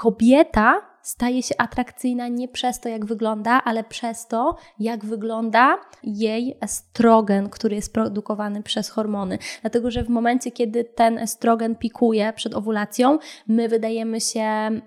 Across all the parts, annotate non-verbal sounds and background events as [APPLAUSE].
kobieta staje się atrakcyjna nie przez to, jak wygląda, ale przez to, jak wygląda jej estrogen, który jest produkowany przez hormony. Dlatego, że w momencie, kiedy ten estrogen pikuje przed owulacją, my wydajemy się mm,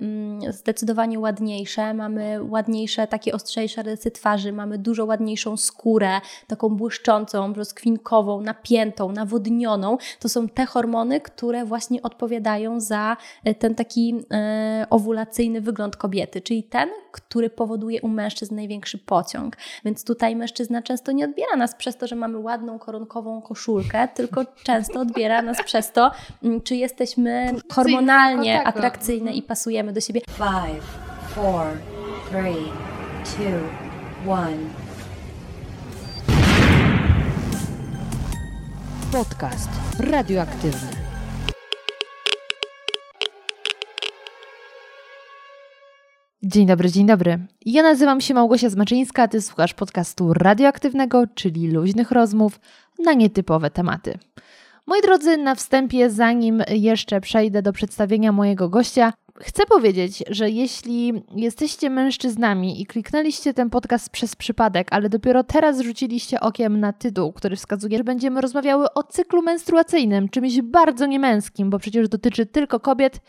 zdecydowanie ładniejsze, mamy ładniejsze, takie ostrzejsze rysy twarzy, mamy dużo ładniejszą skórę, taką błyszczącą, rozkwinkową, napiętą, nawodnioną. To są te hormony, które właśnie odpowiadają za e, ten taki e, owulacyjny wygląd kobiety, czyli ten, który powoduje u mężczyzn największy pociąg. Więc tutaj mężczyzna często nie odbiera nas przez to, że mamy ładną koronkową koszulkę, tylko [LAUGHS] często odbiera nas przez to, mm, czy jesteśmy hormonalnie atrakcyjne i pasujemy do siebie. Five, four, three, two, one. Podcast radioaktywny. Dzień dobry, dzień dobry. Ja nazywam się Małgosia Zmaczyńska, a ty słuchasz podcastu radioaktywnego, czyli luźnych rozmów na nietypowe tematy. Moi drodzy, na wstępie, zanim jeszcze przejdę do przedstawienia mojego gościa, chcę powiedzieć, że jeśli jesteście mężczyznami i kliknęliście ten podcast przez przypadek, ale dopiero teraz rzuciliście okiem na tytuł, który wskazuje, że będziemy rozmawiały o cyklu menstruacyjnym, czymś bardzo niemęskim, bo przecież dotyczy tylko kobiet,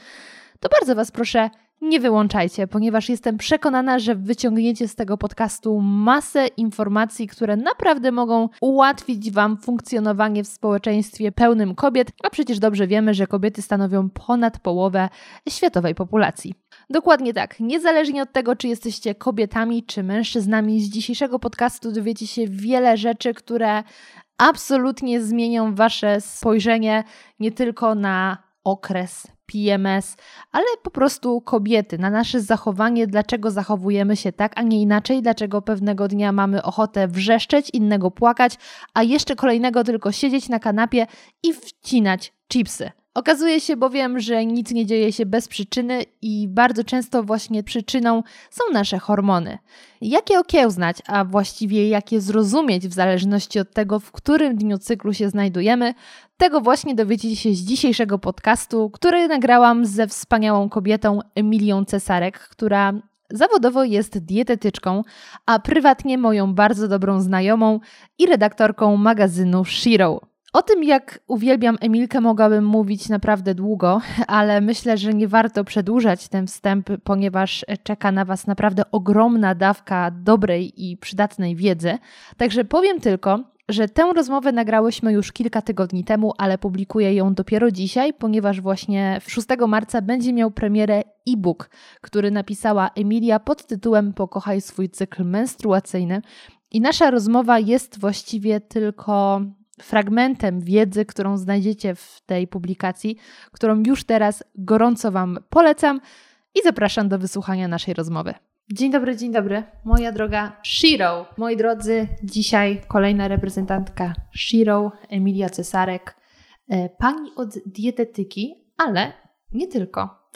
to bardzo Was proszę, nie wyłączajcie, ponieważ jestem przekonana, że wyciągniecie z tego podcastu masę informacji, które naprawdę mogą ułatwić Wam funkcjonowanie w społeczeństwie pełnym kobiet, a przecież dobrze wiemy, że kobiety stanowią ponad połowę światowej populacji. Dokładnie tak. Niezależnie od tego, czy jesteście kobietami, czy mężczyznami, z dzisiejszego podcastu dowiecie się wiele rzeczy, które absolutnie zmienią Wasze spojrzenie nie tylko na okres PMS, ale po prostu kobiety, na nasze zachowanie, dlaczego zachowujemy się tak, a nie inaczej, dlaczego pewnego dnia mamy ochotę wrzeszczeć, innego płakać, a jeszcze kolejnego tylko siedzieć na kanapie i wcinać chipsy. Okazuje się bowiem, że nic nie dzieje się bez przyczyny i bardzo często właśnie przyczyną są nasze hormony. Jak je okiełznać, a właściwie jak je zrozumieć w zależności od tego, w którym dniu cyklu się znajdujemy, tego właśnie dowiecie się z dzisiejszego podcastu, który nagrałam ze wspaniałą kobietą Emilią Cesarek, która Zawodowo jest dietetyczką, a prywatnie moją bardzo dobrą znajomą i redaktorką magazynu Shiro. O tym, jak uwielbiam Emilkę, mogłabym mówić naprawdę długo, ale myślę, że nie warto przedłużać ten wstęp, ponieważ czeka na Was naprawdę ogromna dawka dobrej i przydatnej wiedzy. Także powiem tylko, że tę rozmowę nagrałyśmy już kilka tygodni temu, ale publikuję ją dopiero dzisiaj, ponieważ właśnie 6 marca będzie miał premierę e-book, który napisała Emilia pod tytułem Pokochaj swój cykl menstruacyjny. I nasza rozmowa jest właściwie tylko fragmentem wiedzy, którą znajdziecie w tej publikacji, którą już teraz gorąco Wam polecam i zapraszam do wysłuchania naszej rozmowy. Dzień dobry, dzień dobry, moja droga Shiro. Moi drodzy, dzisiaj kolejna reprezentantka Shiro, Emilia Cesarek, e, pani od dietetyki, ale nie tylko.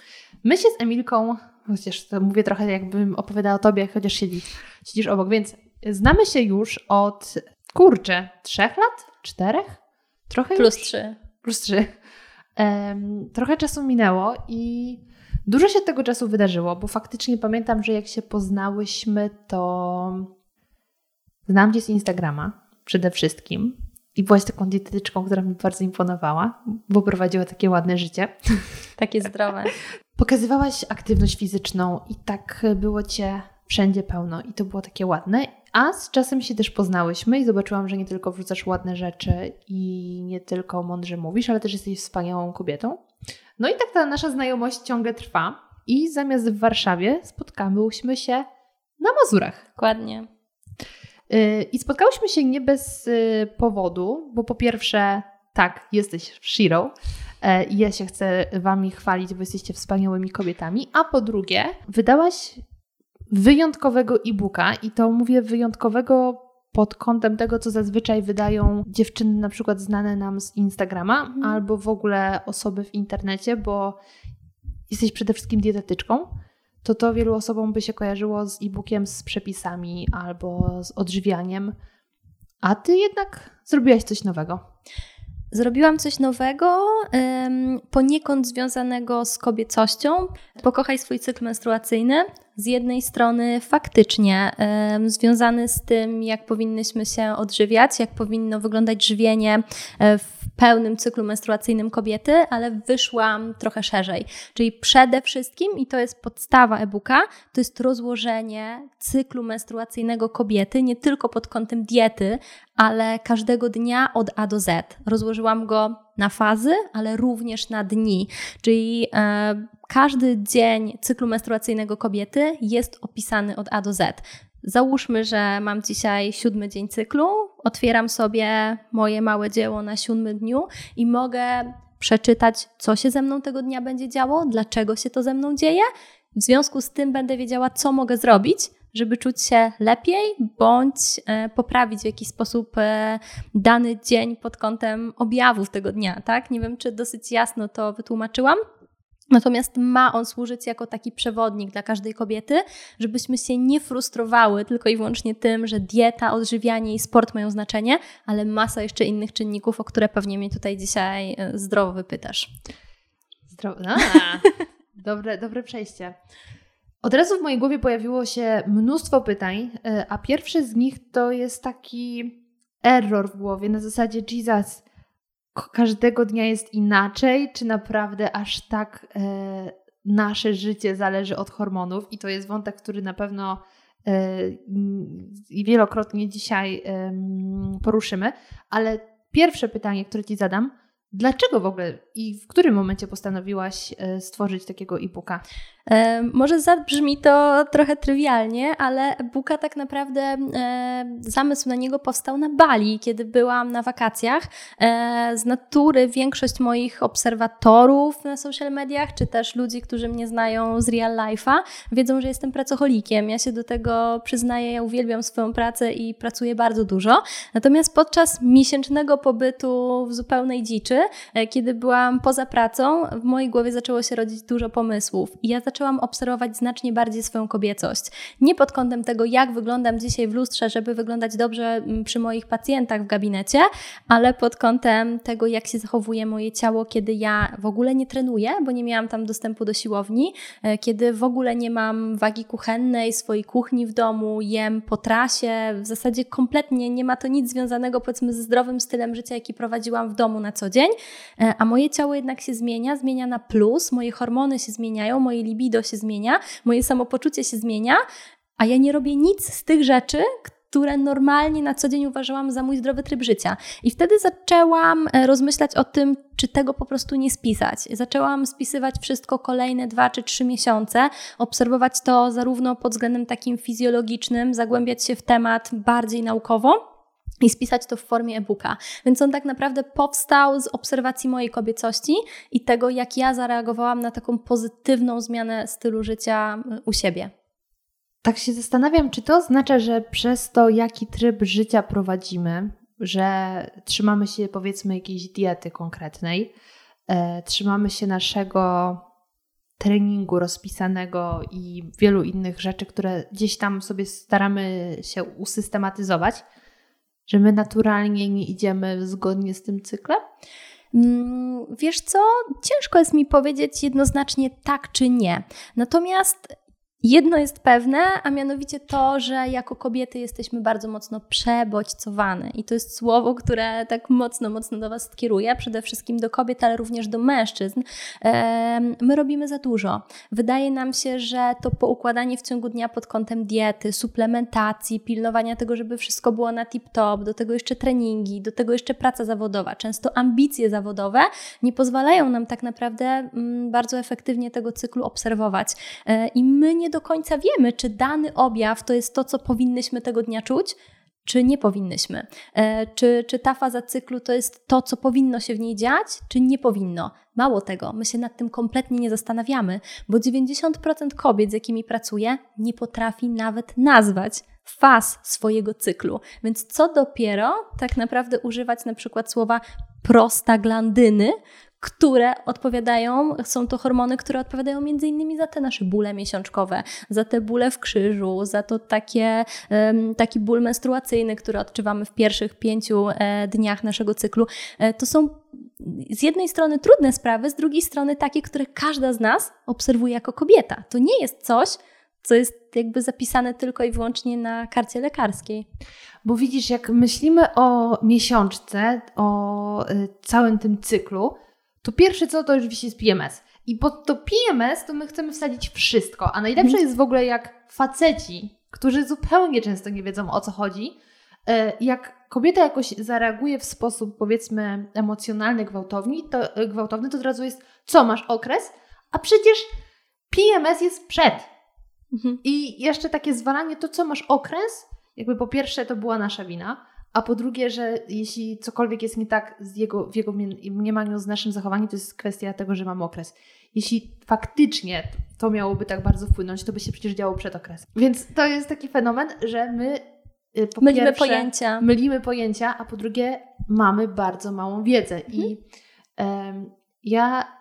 My się z Emilką, chociaż to mówię trochę jakbym opowiadała o tobie, chociaż siedzisz, siedzisz obok, więc znamy się już od, kurczę, trzech lat? czterech? Trochę Plus już? trzy. Plus trzy. Um, trochę czasu minęło i dużo się tego czasu wydarzyło, bo faktycznie pamiętam, że jak się poznałyśmy, to znam cię z Instagrama przede wszystkim. I byłaś taką dietetyczką, która mi bardzo imponowała, bo prowadziła takie ładne życie. [LAUGHS] Takie zdrowe. Pokazywałaś aktywność fizyczną i tak było cię wszędzie pełno i to było takie ładne. A z czasem się też poznałyśmy i zobaczyłam, że nie tylko wrzucasz ładne rzeczy i nie tylko mądrze mówisz, ale też jesteś wspaniałą kobietą. No i tak ta nasza znajomość ciągle trwa i zamiast w Warszawie spotkałyśmy się na Mazurach. Dokładnie. Y, I spotkałyśmy się nie bez y, powodu, bo po pierwsze, tak, jesteś Shiro. E, i Ja się chcę Wami chwalić, bo jesteście wspaniałymi kobietami. A po drugie, wydałaś wyjątkowego e-booka i to mówię wyjątkowego pod kątem tego, co zazwyczaj wydają dziewczyny, na przykład znane nam z Instagrama, mhm. albo w ogóle osoby w internecie, bo jesteś przede wszystkim dietetyczką, to to wielu osobom by się kojarzyło z e-bookiem z przepisami albo z odżywianiem, a ty jednak zrobiłaś coś nowego. Zrobiłam coś nowego, poniekąd związanego z kobiecością. Pokochaj swój cykl menstruacyjny. Z jednej strony faktycznie związany z tym, jak powinnyśmy się odżywiać, jak powinno wyglądać żywienie e, w pełnym cyklu menstruacyjnym kobiety, ale wyszłam trochę szerzej. Czyli przede wszystkim, i to jest podstawa e-booka, to jest rozłożenie cyklu menstruacyjnego kobiety, nie tylko pod kątem diety, ale każdego dnia od A do Z. Rozłożyłam go na fazy, ale również na dni. Czyli e, każdy dzień cyklu menstruacyjnego kobiety jest opisany od A do Z. Załóżmy, że mam dzisiaj siódmy dzień cyklu, otwieram sobie moje małe dzieło na siódmym dniu i mogę przeczytać, co się ze mną tego dnia będzie działo, dlaczego się to ze mną dzieje. W związku z tym będę wiedziała, co mogę zrobić, żeby czuć się lepiej, bądź e, poprawić w jakiś sposób e, dany dzień pod kątem objawów tego dnia. Tak? Nie wiem, czy dosyć jasno to wytłumaczyłam. Natomiast ma on służyć jako taki przewodnik dla każdej kobiety, żebyśmy się nie frustrowały tylko i wyłącznie tym, że dieta, odżywianie i sport mają znaczenie, ale masa jeszcze innych czynników, o które pewnie mnie tutaj dzisiaj e, zdrowo wypytasz. Zdrowo. [LAUGHS] dobre, dobre przejście. Od razu w mojej głowie pojawiło się mnóstwo pytań, e, a pierwszy z nich to jest taki error w głowie na zasadzie Jesus, każdego dnia jest inaczej, czy naprawdę aż tak e, nasze życie zależy od hormonów? I to jest wątek, który na pewno e, i wielokrotnie dzisiaj e, poruszymy, ale pierwsze pytanie, które Ci zadam, dlaczego w ogóle i w którym momencie postanowiłaś e, stworzyć takiego e-booka? Może zabrzmi to trochę trywialnie, ale e-booka tak naprawdę zamysł na niego powstał na Bali, kiedy byłam na wakacjach. E, z natury większość moich obserwatorów na social mediach, czy też ludzi, którzy mnie znają z real life'a, wiedzą, że jestem pracocholikiem. Ja się do tego przyznaję, ja uwielbiam swoją pracę i pracuję bardzo dużo. Natomiast podczas miesięcznego pobytu w zupełnej dziczy, e, kiedy byłam poza pracą, w mojej głowie zaczęło się rodzić dużo pomysłów. I ja zaczęłam obserwować znacznie bardziej swoją kobiecość. Nie pod kątem tego, jak wyglądam dzisiaj w lustrze, żeby wyglądać dobrze mm, przy moich pacjentach w gabinecie, ale pod kątem tego, jak się zachowuje moje ciało, kiedy ja w ogóle nie trenuję, bo nie miałam tam dostępu do siłowni, e, kiedy w ogóle nie mam wagi kuchennej, swojej kuchni w domu, jem po trasie, w zasadzie kompletnie nie ma to nic związanego powiedzmy ze zdrowym stylem życia, jaki prowadziłam w domu na co dzień, e, a moje ciało jednak się zmienia, zmienia na plus, moje hormony się zmieniają, moje libido libido się zmienia, moje samopoczucie się zmienia, a ja nie robię nic z tych rzeczy, które normalnie na co dzień uważałam za mój zdrowy tryb życia. I wtedy zaczęłam e, rozmyślać o tym, czy tego po prostu nie spisać. Zaczęłam spisywać wszystko kolejne dwa czy trzy miesiące, obserwować to zarówno pod względem takim fizjologicznym, zagłębiać się w temat bardziej naukowo i spisać to w formie e-booka. Więc on tak naprawdę powstał z obserwacji mojej kobiecości i tego, jak ja zareagowałam na taką pozytywną zmianę stylu życia y, u siebie. Tak się zastanawiam, czy to oznacza, że przez to, jaki tryb życia prowadzimy, że trzymamy się powiedzmy jakiejś diety konkretnej, e, trzymamy się naszego treningu rozpisanego i wielu innych rzeczy, które gdzieś tam sobie staramy się usystematyzować, że my naturalnie nie idziemy zgodnie z tym cyklem? Mm, wiesz co? Ciężko jest mi powiedzieć jednoznacznie tak czy nie. Natomiast Jedno jest pewne, a mianowicie to, że jako kobiety jesteśmy bardzo mocno przebodźcowane. I to jest słowo, które tak mocno, mocno do Was kieruje, przede wszystkim do kobiet, ale również do mężczyzn. My robimy za dużo. Wydaje nam się, że to poukładanie w ciągu dnia pod kątem diety, suplementacji, pilnowania tego, żeby wszystko było na tip-top, do tego jeszcze treningi, do tego jeszcze praca zawodowa, często ambicje zawodowe nie pozwalają nam tak naprawdę mm, bardzo efektywnie tego cyklu obserwować. E, I my nie nie do końca wiemy, czy dany objaw to jest to, co powinnyśmy tego dnia czuć, czy nie powinnyśmy. E, czy, czy ta faza cyklu to jest to, co powinno się w niej dziać, czy nie powinno. Mało tego, my się nad tym kompletnie nie zastanawiamy, bo 90% kobiet, z jakimi pracuję, nie potrafi nawet nazwać faz swojego cyklu. Więc co dopiero tak naprawdę używać na przykład słowa prostaglandyny, które odpowiadają, są to hormony, które odpowiadają między innymi za te nasze bóle miesiączkowe, za te bóle w krzyżu, za to takie, taki ból menstruacyjny, który odczuwamy w pierwszych pięciu e, dniach naszego cyklu. E, to są z jednej strony trudne sprawy, z drugiej strony takie, które każda z nas obserwuje jako kobieta. To nie jest coś, co jest jakby zapisane tylko i wyłącznie na karcie lekarskiej. Bo widzisz, jak myślimy o miesiączce, o y, całym tym cyklu, to pierwsze co to oczywiście jest PMS. I pod to PMS to my chcemy wsadzić wszystko. A najlepsze mhm. jest w ogóle jak faceci, którzy zupełnie często nie wiedzą o co chodzi, y, jak kobieta jakoś zareaguje w sposób powiedzmy emocjonalny, gwałtowny, to, y, gwałtowny, to od razu jest co, masz okres? A przecież PMS jest przed. Mhm. I jeszcze takie zwalanie, to co masz okres, jakby po pierwsze to była nasza wina, a po drugie, że jeśli cokolwiek jest nie tak z jego, w jego mniemaniu, z naszym zachowaniem, to jest kwestia tego, że mamy okres. Jeśli faktycznie to miałoby tak bardzo wpłynąć, to by się przecież działo przed okresem. Więc to jest taki fenomen, że my y, po mylimy pierwsze, pojęcia. Mylimy pojęcia, a po drugie mamy bardzo małą wiedzę. Mhm. I um, ja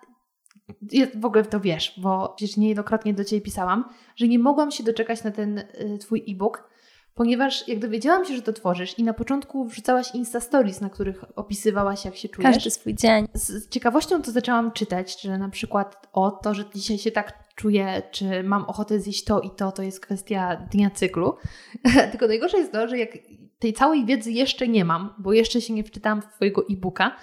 w ogóle w to wiesz, bo przecież niejednokrotnie do Ciebie pisałam, że nie mogłam się doczekać na ten y, Twój e-book, ponieważ jak dowiedziałam się, że to tworzysz i na początku wrzucałaś Insta Stories, na których opisywałaś, jak się czujesz. Każdy swój dzień. Z ciekawością to zaczęłam czytać, że na przykład o to, że dzisiaj się tak czuję, czy mam ochotę zjeść to i to, to jest kwestia dnia cyklu. [LAUGHS] Tylko najgorsze jest to, że jak tej całej wiedzy jeszcze nie mam, bo jeszcze się nie wczytałam w Twojego e-booka,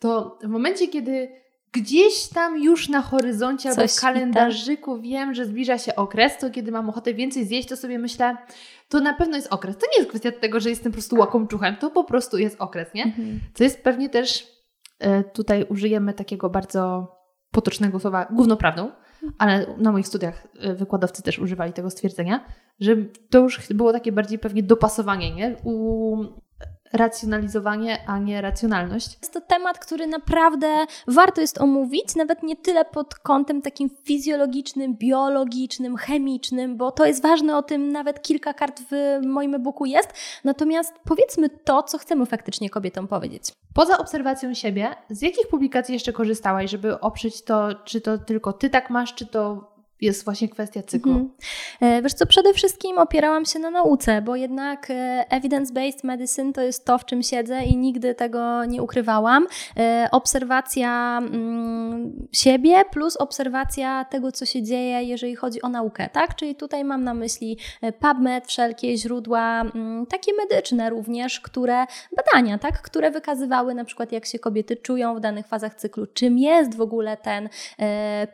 to w momencie, kiedy gdzieś tam już na horyzoncie Coś albo w kalendarzyku wiem, że zbliża się okres, to kiedy mam ochotę więcej zjeść, to sobie myślę, to na pewno jest okres. To nie jest kwestia tego, że jestem po prostu łakomczuchem, to po prostu jest okres, nie? Mhm. Co jest pewnie też, e, tutaj użyjemy takiego bardzo potocznego słowa, głównoprawdą, ale na moich studiach e, wykładowcy też używali tego stwierdzenia, że to już było takie bardziej pewnie dopasowanie, nie? U racjonalizowanie, a nie racjonalność. Jest to temat, który naprawdę warto jest omówić, nawet nie tyle pod kątem takim fizjologicznym, biologicznym, chemicznym, bo to jest ważne, o tym nawet kilka kart w moim e-booku jest. Natomiast powiedzmy to, co chcemy faktycznie kobietom powiedzieć. Poza obserwacją siebie, z jakich publikacji jeszcze korzystałaś, żeby oprzeć to, czy to tylko ty tak masz, czy to jest właśnie kwestia cyklu? Mhm. E, wiesz co, przede wszystkim opierałam się na nauce, bo jednak e, evidence-based medicine to jest to, w czym siedzę i nigdy tego nie ukrywałam. E, obserwacja mm, siebie plus obserwacja tego, co się dzieje, jeżeli chodzi o naukę, tak? Czyli tutaj mam na myśli PubMed, wszelkie źródła, mm, takie medyczne również, które, badania, tak? Które wykazywały na przykład, jak się kobiety czują w danych fazach cyklu, czym jest w ogóle ten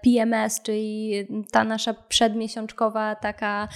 PMS, czyli ta ta nasza przedmiesiączkowa taka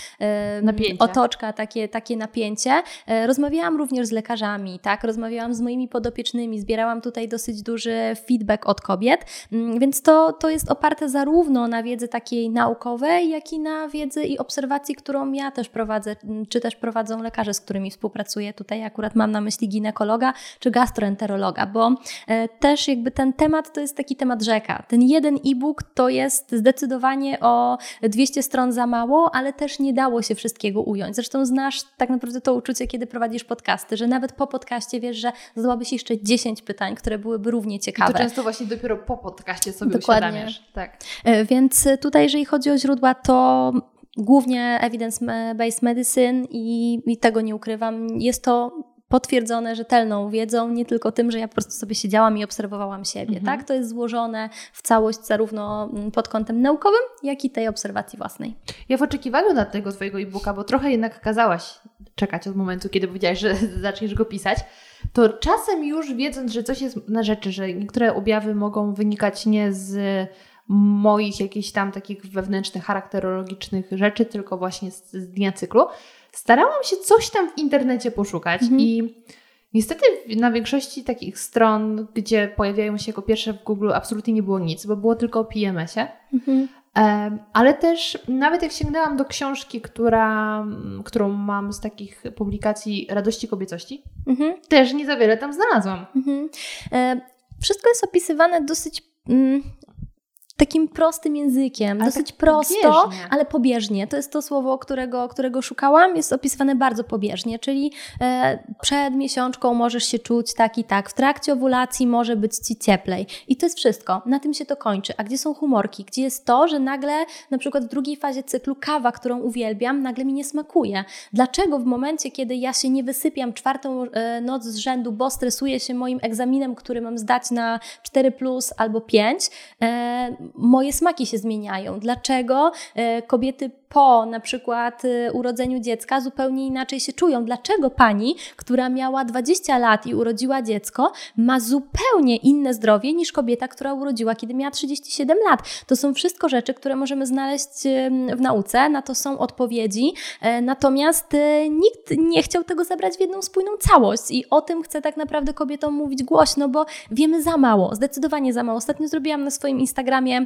napięcie. otoczka, takie, takie napięcie. E, rozmawiałam również z lekarzami, tak? Rozmawiałam z moimi podopiecznymi, zbierałam tutaj dosyć duży feedback od kobiet, mm, więc to, to jest oparte zarówno na wiedzy takiej naukowej, jak i na wiedzy i obserwacji, którą ja też prowadzę, mm, czy też prowadzą lekarze, z którymi współpracuję. Tutaj akurat mam na myśli ginekologa czy gastroenterologa, bo e, też jakby ten temat to jest taki temat rzeka. Ten jeden e-book to jest zdecydowanie o 200 stron za mało, ale też nie dało się wszystkiego ująć. Zresztą znasz tak naprawdę to uczucie, kiedy prowadzisz podcasty, że nawet po podcaście wiesz, że zadałabyś jeszcze 10 pytań, które byłyby równie ciekawe. I to często właśnie dopiero po podcaście sobie Dokładnie. uświadamiasz. Tak. E, więc tutaj, jeżeli chodzi o źródła, to głównie evidence-based medicine i, i tego nie ukrywam. Jest to potwierdzone rzetelną wiedzą, nie tylko tym, że ja po prostu sobie siedziałam i obserwowałam siebie. Mhm. Tak? To jest złożone w całość zarówno mm, pod kątem naukowym, jak i tej obserwacji własnej. Ja w oczekiwaniu na tego Twojego e-booka, bo trochę jednak kazałaś czekać od momentu, kiedy powiedziałaś, że [LAUGHS] zaczniesz go pisać, to czasem już wiedząc, że coś jest na rzeczy, że niektóre objawy mogą wynikać nie z moich jakichś tam takich wewnętrznych, charakterologicznych rzeczy, tylko właśnie z, z dnia cyklu, starałam się coś tam w internecie poszukać mhm. i niestety na większości takich stron, gdzie pojawiają się jako pierwsze w Google, absolutnie nie było nic, bo było tylko o PMS-ie. Mhm. Ale też nawet jak sięgnęłam do książki, która, którą mam z takich publikacji Radości Kobiecości, mhm. też nie za wiele tam znalazłam. Mhm. E, wszystko jest opisywane dosyć mm, takim prostym językiem, ale dosyć tak prosto, pobieżnie. ale pobieżnie. To jest to słowo, którego, którego szukałam, jest opisywane bardzo pobieżnie, czyli e, przed miesiączką możesz się czuć tak i tak, w trakcie owulacji może być ci cieplej i to jest wszystko. Na tym się to kończy. A gdzie są humorki? Gdzie jest to, że nagle na przykład w drugiej fazie cyklu kawa, którą uwielbiam, nagle mi nie smakuje. Dlaczego w momencie, kiedy ja się nie wysypiam czwartą e, noc z rzędu, bo stresuję się moim egzaminem, który mam zdać na 4 plus albo 5, e, moje smaki się zmieniają. Dlaczego e, kobiety po na przykład y, urodzeniu dziecka zupełnie inaczej się czują. Dlaczego pani, która miała 20 lat i urodziła dziecko, ma zupełnie inne zdrowie niż kobieta, która urodziła, kiedy miała 37 lat? To są wszystko rzeczy, które możemy znaleźć w nauce, na to są odpowiedzi, e, natomiast e, nikt nie chciał tego zebrać w jedną spójną całość i o tym chcę tak naprawdę kobietom mówić głośno, bo wiemy za mało, zdecydowanie za mało. Ostatnio zrobiłam na swoim Instagramie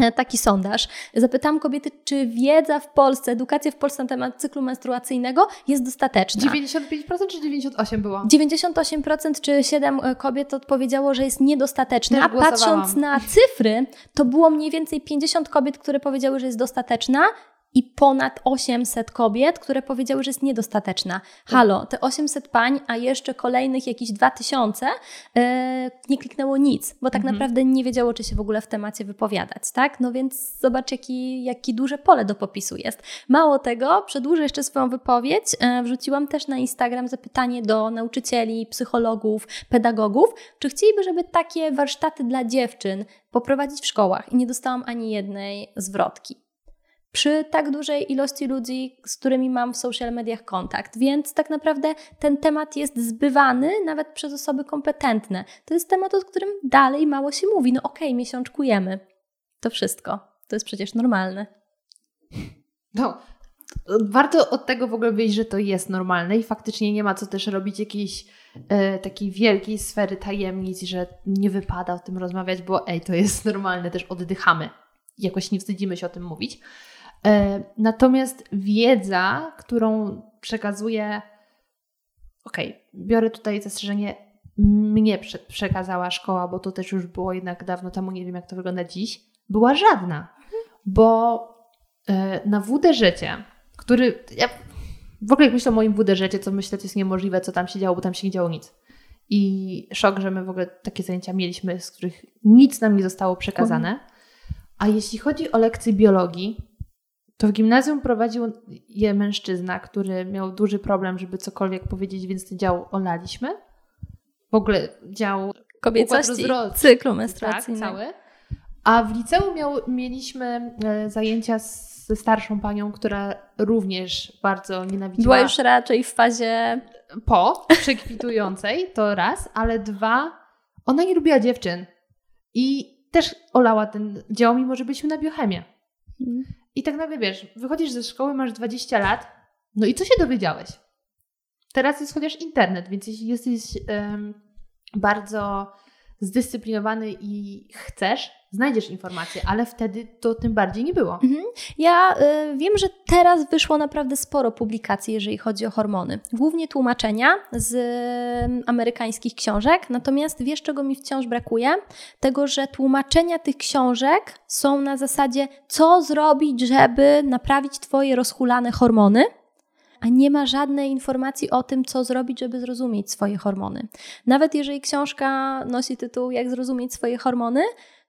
E, taki sondaż. Zapytałam kobiety, czy wiedza w Polsce, edukacja w Polsce na temat cyklu menstruacyjnego jest dostateczna. 95% czy 98% było? 98% czy 7 e, kobiet odpowiedziało, że jest niedostateczna. A patrząc na cyfry, to było mniej więcej 50 kobiet, które powiedziały, że jest dostateczna i ponad 800 kobiet, które powiedziały, że jest niedostateczna. Halo, te 800 pań, a jeszcze kolejnych jakieś 2000 yy, nie kliknęło nic, bo tak mhm. naprawdę nie wiedziało, czy się w ogóle w temacie wypowiadać, tak? No więc zobacz, jaki, jaki duże pole do popisu jest. Mało tego, przedłużę jeszcze swoją wypowiedź, yy, wrzuciłam też na Instagram zapytanie do nauczycieli, psychologów, pedagogów, czy chcieliby, żeby takie warsztaty dla dziewczyn poprowadzić w szkołach i nie dostałam ani jednej zwrotki przy tak dużej ilości ludzi, z którymi mam w social mediach kontakt. Więc tak naprawdę ten temat jest zbywany nawet przez osoby kompetentne. To jest temat, o którym dalej mało się mówi. No okej, okay, miesiączkujemy. To wszystko. To jest przecież normalne. No, warto od tego w ogóle wyjść, że to jest normalne i faktycznie nie ma co też robić jakiejś e, takiej wielkiej sfery tajemnic, że nie wypada o tym rozmawiać, bo ej, to jest normalne, też oddychamy. Jakoś nie wstydzimy się o tym mówić. E, natomiast wiedza, którą przekazuje, okej, okay, biorę tutaj zastrzeżenie, mnie przekazała szkoła, bo to też już było jednak dawno temu, nie wiem jak to wygląda dziś, była żadna. Bo e, na WD życie, który. Ja w ogóle jak myślę o moim WD życie, to myślę, to jest niemożliwe, co tam się działo, bo tam się nie działo nic. I szok, że my w ogóle takie zajęcia mieliśmy, z których nic nam nie zostało przekazane. A jeśli chodzi o lekcje biologii, to w gimnazjum prowadził je mężczyzna, który miał duży problem, żeby cokolwiek powiedzieć, więc ten dział olaliśmy. W ogóle dział kobiecości, cyklu menstruacyjnego. Tak, cały. A w liceum miał, mieliśmy e, zajęcia ze starszą panią, która również bardzo nienawidziła. Była już raczej w fazie po, przekwitującej, to raz, ale dwa, ona nie lubiła dziewczyn. I też olała ten dział, mimo że byliśmy na biochemię. I tak nagle wiesz, wychodzisz ze szkoły, masz 20 lat, no i co się dowiedziałeś? Teraz jest chociaż internet, więc jeśli jesteś um, bardzo zdyscyplinowany i chcesz, znajdziesz informacje, ale wtedy to tym bardziej nie było. Mhm. Ja y, wiem, że teraz wyszło naprawdę sporo publikacji, jeżeli chodzi o hormony. Głównie tłumaczenia z y, amerykańskich książek, natomiast wiesz, czego mi wciąż brakuje? Tego, że tłumaczenia tych książek są na zasadzie, co zrobić, żeby naprawić Twoje rozhulane hormony a nie ma żadnej informacji o tym, co zrobić, żeby zrozumieć swoje hormony. Nawet jeżeli książka nosi tytuł Jak zrozumieć swoje hormony,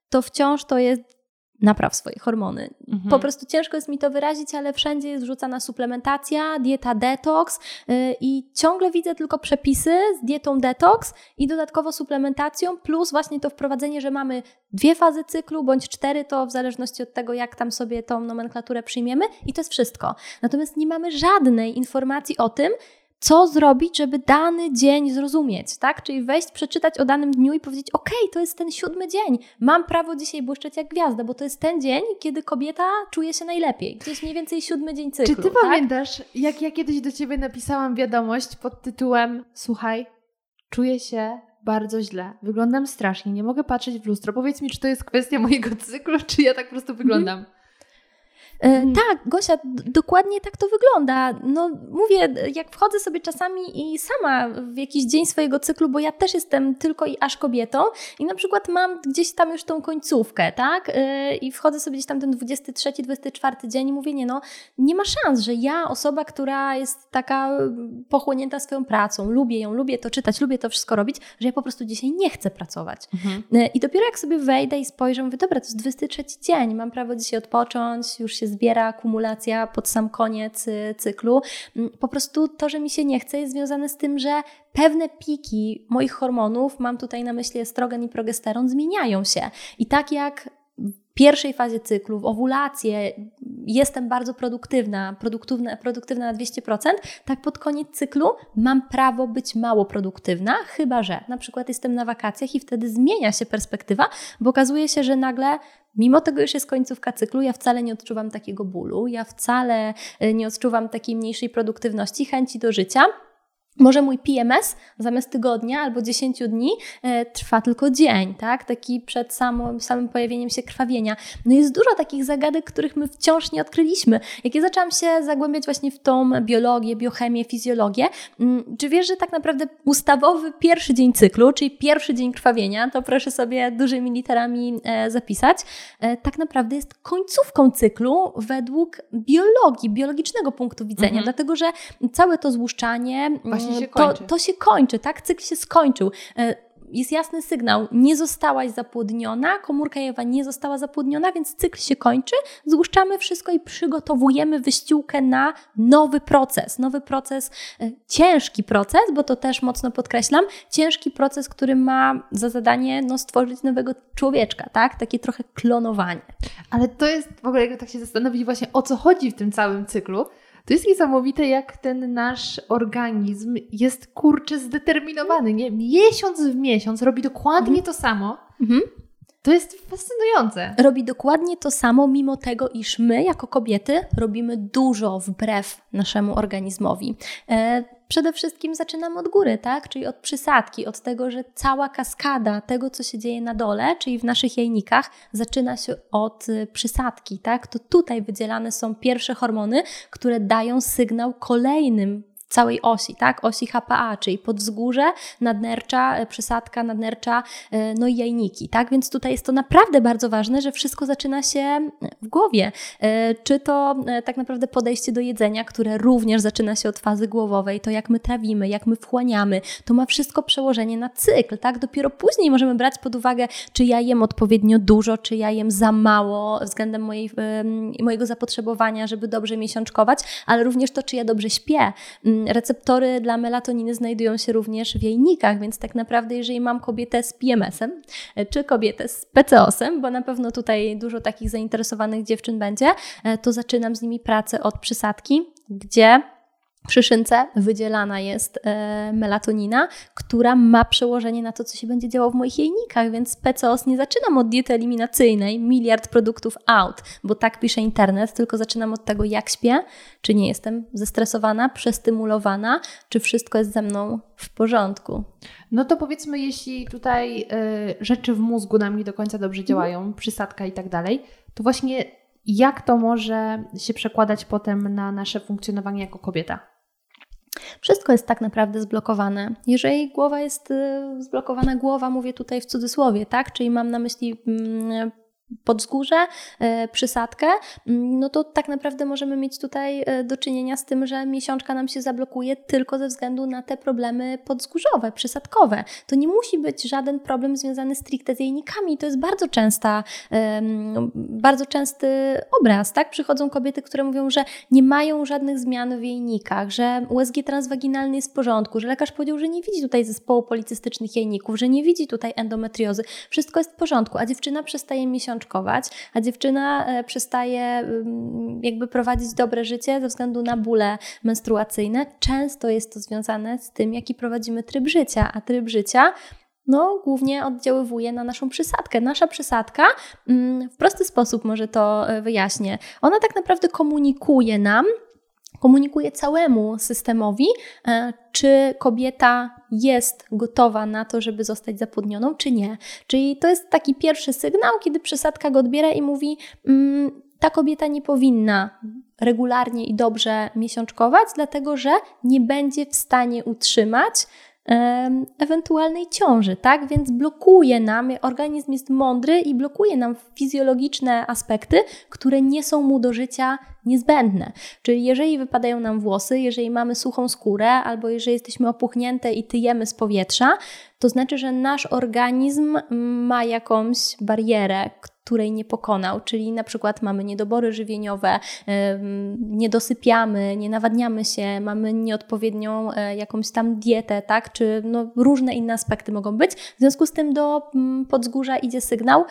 to wciąż to jest napraw swoje hormony. Mhm. Po prostu ciężko jest mi to wyrazić, ale wszędzie jest rzucana suplementacja, dieta detox yy, i ciągle widzę tylko przepisy z dietą detox i dodatkowo suplementacją, plus właśnie to wprowadzenie, że mamy dwie fazy cyklu bądź cztery, to w zależności od tego, jak tam sobie tą nomenklaturę przyjmiemy i to jest wszystko. Natomiast nie mamy żadnej informacji o tym, co zrobić, żeby dany dzień zrozumieć, tak? Czyli wejść, przeczytać o danym dniu i powiedzieć: OK, to jest ten siódmy dzień. Mam prawo dzisiaj błyszczeć jak gwiazda, bo to jest ten dzień, kiedy kobieta czuje się najlepiej. Jest mniej więcej siódmy dzień cyklu. Czy ty tak? pamiętasz, jak ja kiedyś do ciebie napisałam wiadomość pod tytułem: Słuchaj, czuję się bardzo źle. Wyglądam strasznie, nie mogę patrzeć w lustro. Powiedz mi, czy to jest kwestia mojego cyklu, czy ja tak po prostu wyglądam. Mhm. Tak, Gosia, dokładnie tak to wygląda. No mówię, jak wchodzę sobie czasami i sama w jakiś dzień swojego cyklu, bo ja też jestem tylko i aż kobietą i na przykład mam gdzieś tam już tą końcówkę, tak? Y, I wchodzę sobie gdzieś tam ten 23, 24 dzień i mówię, nie no, nie ma szans, że ja, osoba, która jest taka pochłonięta swoją pracą, lubię ją, lubię to czytać, lubię to wszystko robić, że ja po prostu dzisiaj nie chcę pracować. Mhm. Y, I dopiero jak sobie wejdę i spojrzę, mówię, dobra, to jest 23 dzień, mam prawo dzisiaj odpocząć, już się zbiera akumulacja pod sam koniec y, cyklu. Mm, po prostu to, że mi się nie chce, jest związane z tym, że pewne piki moich hormonów, mam tutaj na myśli estrogen i progesteron, zmieniają się. I tak jak pierwszej fazie cyklu, w owulację, jestem bardzo produktywna, produktywna, produktywna na 200%, tak pod koniec cyklu mam prawo być mało produktywna, chyba że na przykład jestem na wakacjach i wtedy zmienia się perspektywa, bo okazuje się, że nagle Mimo tego już jest końcówka cyklu, ja wcale nie odczuwam takiego bólu, ja wcale e, nie odczuwam takiej mniejszej produktywności, chęci do życia. Może mój PMS zamiast tygodnia albo 10 dni e, trwa tylko dzień, tak? Taki przed samym, samym pojawieniem się krwawienia. No jest dużo takich zagadek, których my wciąż nie odkryliśmy. Jak ja zaczęłam się zagłębiać właśnie w tą biologię, biochemię, fizjologię, mm, czy wiesz, że tak naprawdę ustawowy pierwszy dzień cyklu, czyli pierwszy dzień krwawienia, to proszę sobie dużymi literami e, zapisać, e, tak naprawdę jest końcówką cyklu według biologii, biologicznego punktu widzenia, mhm. dlatego że całe to złuszczanie Właśnie się kończy. To, to się kończy, tak? Cykl się skończył e, jest jasny sygnał, nie zostałaś zapłodniona, komórka Ewa nie została zapłodniona, więc cykl się kończy, złuszczamy wszystko i przygotowujemy wyściółkę na nowy proces. Nowy proces, e, ciężki proces, bo to też mocno podkreślam, ciężki proces, który ma za zadanie no, stworzyć nowego człowieczka, tak? Takie trochę klonowanie. Ale to jest w ogóle, jak tak się zastanowić właśnie o co chodzi w tym całym cyklu, to jest niesamowite, jak ten nasz organizm jest kurczę zdeterminowany. Nie? Miesiąc w miesiąc robi dokładnie mhm. to samo. Mhm. To jest fascynujące. Robi dokładnie to samo, mimo tego, iż my, jako kobiety, robimy dużo wbrew naszemu organizmowi. E, przede wszystkim zaczynamy od góry, tak? Czyli od przysadki, od tego, że cała kaskada tego, co się dzieje na dole, czyli w naszych jajnikach, zaczyna się od y, przysadki, tak? To tutaj wydzielane są pierwsze hormony, które dają sygnał kolejnym całej osi, tak? Osi HPA, czyli podzgórze, nadnercza, e, przysadka, nadnercza, e, no i jajniki, tak? Więc tutaj jest to naprawdę bardzo ważne, że wszystko zaczyna się w głowie. E, czy to tak naprawdę podejście do jedzenia, które również zaczyna się od fazy głowowej, to jak my trawimy, jak my wchłaniamy, to ma wszystko przełożenie na cykl, tak? Dopiero później możemy brać pod uwagę, czy ja jem odpowiednio dużo, czy ja jem za mało względem mojej, mojego zapotrzebowania, żeby dobrze miesiączkować, ale również to, czy ja dobrze śpię mm, receptory dla melatoniny znajdują się również w jajnikach, więc tak naprawdę jeżeli mam kobietę z PMS-em, e, czy kobietę z PCOS-em, bo na pewno tutaj dużo takich zainteresowanych dziewczyn będzie, e, to zaczynam z nimi pracę od przysadki, gdzie przy szynce wydzielana jest e, melatonina, która ma przełożenie na to, co się będzie działo w moich jajnikach, więc PCOS nie zaczynam od diety eliminacyjnej, miliard produktów out, bo tak pisze internet, tylko zaczynam od tego, jak śpię, czy nie jestem zestresowana, przestymulowana, czy wszystko jest ze mną w porządku. No to powiedzmy, jeśli tutaj y, rzeczy w mózgu nam nie do końca dobrze mhm. działają, mhm. przysadka i tak dalej, to właśnie jak to może się przekładać potem na nasze funkcjonowanie jako kobieta? Wszystko jest tak naprawdę zblokowane. Jeżeli głowa jest y, zblokowana, głowa mówię tutaj w cudzysłowie, tak? Czyli mam na myśli mm, podzgórze, e, przysadkę, mm, no to tak naprawdę możemy mieć tutaj e, do czynienia z tym, że miesiączka nam się zablokuje tylko ze względu na te problemy podzgórzowe, przysadkowe. To nie musi być żaden problem związany stricte z jajnikami. To jest bardzo częsta, bardzo częsty obraz, tak? Przychodzą kobiety, które mówią, że nie mają żadnych zmian w jajnikach, że USG transwaginalny jest w porządku, że lekarz powiedział, że nie widzi tutaj zespołu policystycznych jajników, że nie widzi tutaj endometriozy. Wszystko jest w porządku, a dziewczyna przestaje miesiączkę a dziewczyna e, przestaje mm, jakby prowadzić dobre życie ze względu na bóle menstruacyjne. Często jest to związane z tym, jaki prowadzimy tryb życia, a tryb życia no, głównie oddziaływuje na naszą przysadkę. Nasza przysadka, mm, w prosty sposób może to e, wyjaśnię, ona tak naprawdę komunikuje nam, komunikuje całemu systemowi, e, czy kobieta jest gotowa na to, żeby zostać zapłodnioną, czy nie. Czyli to jest taki pierwszy sygnał, kiedy przesadka go odbiera i mówi: mm, ta kobieta nie powinna regularnie i dobrze miesiączkować, dlatego że nie będzie w stanie utrzymać ewentualnej ciąży, tak? Więc blokuje nam, organizm jest mądry i blokuje nam fizjologiczne aspekty, które nie są mu do życia niezbędne. Czyli jeżeli wypadają nam włosy, jeżeli mamy suchą skórę, albo jeżeli jesteśmy opuchnięte i tyjemy z powietrza, to znaczy, że nasz organizm ma jakąś barierę, której nie pokonał, czyli na przykład mamy niedobory żywieniowe, nie dosypiamy, nie nawadniamy się, mamy nieodpowiednią e, jakąś tam dietę, tak, czy no, różne inne aspekty mogą być. W związku z tym do podzgórza idzie sygnał,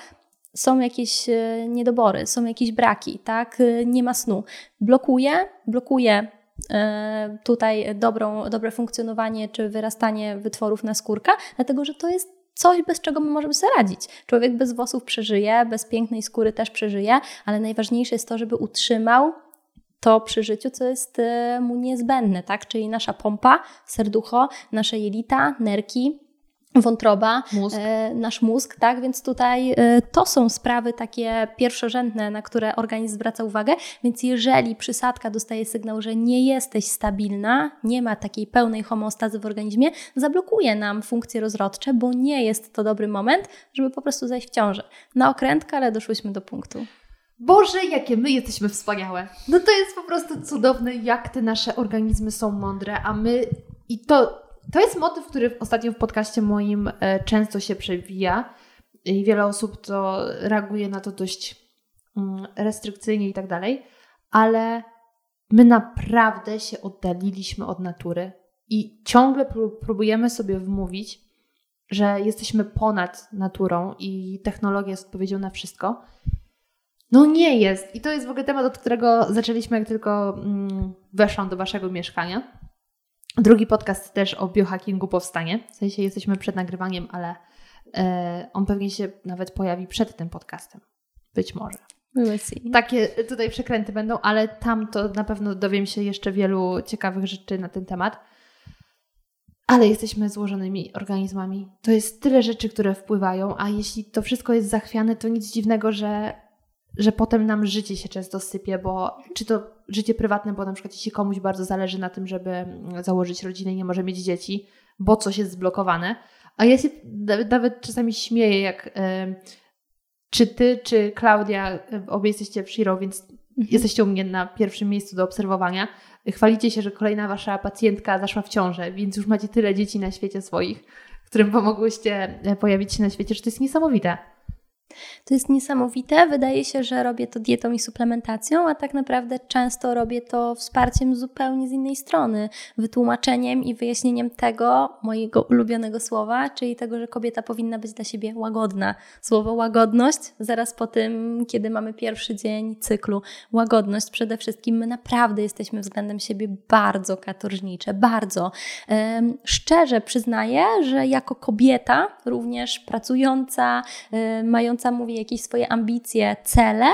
są jakieś e, niedobory, są jakieś braki, tak, e, nie ma snu. Blokuje, blokuje tutaj dobrą, dobre funkcjonowanie czy wyrastanie wytworów na skórka, dlatego że to jest coś, bez czego my możemy sobie radzić. Człowiek bez włosów przeżyje, bez pięknej skóry też przeżyje, ale najważniejsze jest to, żeby utrzymał to przy życiu, co jest e, mu niezbędne, tak? Czyli nasza pompa, serducho, nasze jelita, nerki, wątroba, mózg. E, nasz mózg, tak? Więc tutaj e, to są sprawy takie pierwszorzędne, na które organizm zwraca uwagę. Więc jeżeli przysadka dostaje sygnał, że nie jesteś stabilna, nie ma takiej pełnej homeostazy w organizmie, zablokuje nam funkcje rozrodcze, bo nie jest to dobry moment, żeby po prostu zajść w ciążę. Na okrętkę, ale doszłyśmy do punktu. Boże, jakie my jesteśmy wspaniałe. No to jest po prostu cudowne, jak te nasze organizmy są mądre, a my i to to jest motyw, który ostatnio w podcaście moim e, często się przewija i wiele osób to reaguje na to dość mm, restrykcyjnie i tak dalej, ale my naprawdę się oddaliliśmy od natury i ciągle próbujemy sobie wmówić, że jesteśmy ponad naturą i technologia jest odpowiedzią na wszystko. No nie jest. I to jest w ogóle temat, od którego zaczęliśmy, jak tylko mm, weszłam do waszego mieszkania. Drugi podcast też o biohackingu powstanie. W sensie jesteśmy przed nagrywaniem, ale e, on pewnie się nawet pojawi przed tym podcastem. Być może. Takie tutaj przekręty będą, ale tam to na pewno dowiem się jeszcze wielu ciekawych rzeczy na ten temat. Ale jesteśmy złożonymi organizmami. To jest tyle rzeczy, które wpływają, a jeśli to wszystko jest zachwiane, to nic dziwnego, że że potem nam życie się często sypie, bo czy to życie prywatne, bo na przykład jeśli komuś bardzo zależy na tym, żeby założyć rodzinę i nie może mieć dzieci, bo coś jest zblokowane, a ja się nawet czasami śmieję, jak y, czy ty, czy Klaudia, obie jesteście w Shiro, więc mhm. jesteście u mnie na pierwszym miejscu do obserwowania. Chwalicie się, że kolejna wasza pacjentka zaszła w ciążę, więc już macie tyle dzieci na świecie swoich, którym pomogłyście e, pojawić się na świecie, że to jest niesamowite. To jest niesamowite. Wydaje się, że robię to dietą i suplementacją, a tak naprawdę często robię to wsparciem zupełnie z innej strony, wytłumaczeniem i wyjaśnieniem tego mojego ulubionego słowa, czyli tego, że kobieta powinna być dla siebie łagodna. Słowo łagodność zaraz po tym, kiedy mamy pierwszy dzień cyklu. Łagodność przede wszystkim. My naprawdę jesteśmy względem siebie bardzo katorżnicze, bardzo. Szczerze przyznaję, że jako kobieta, również pracująca, mająca mówiąca mówi jakieś swoje ambicje, cele,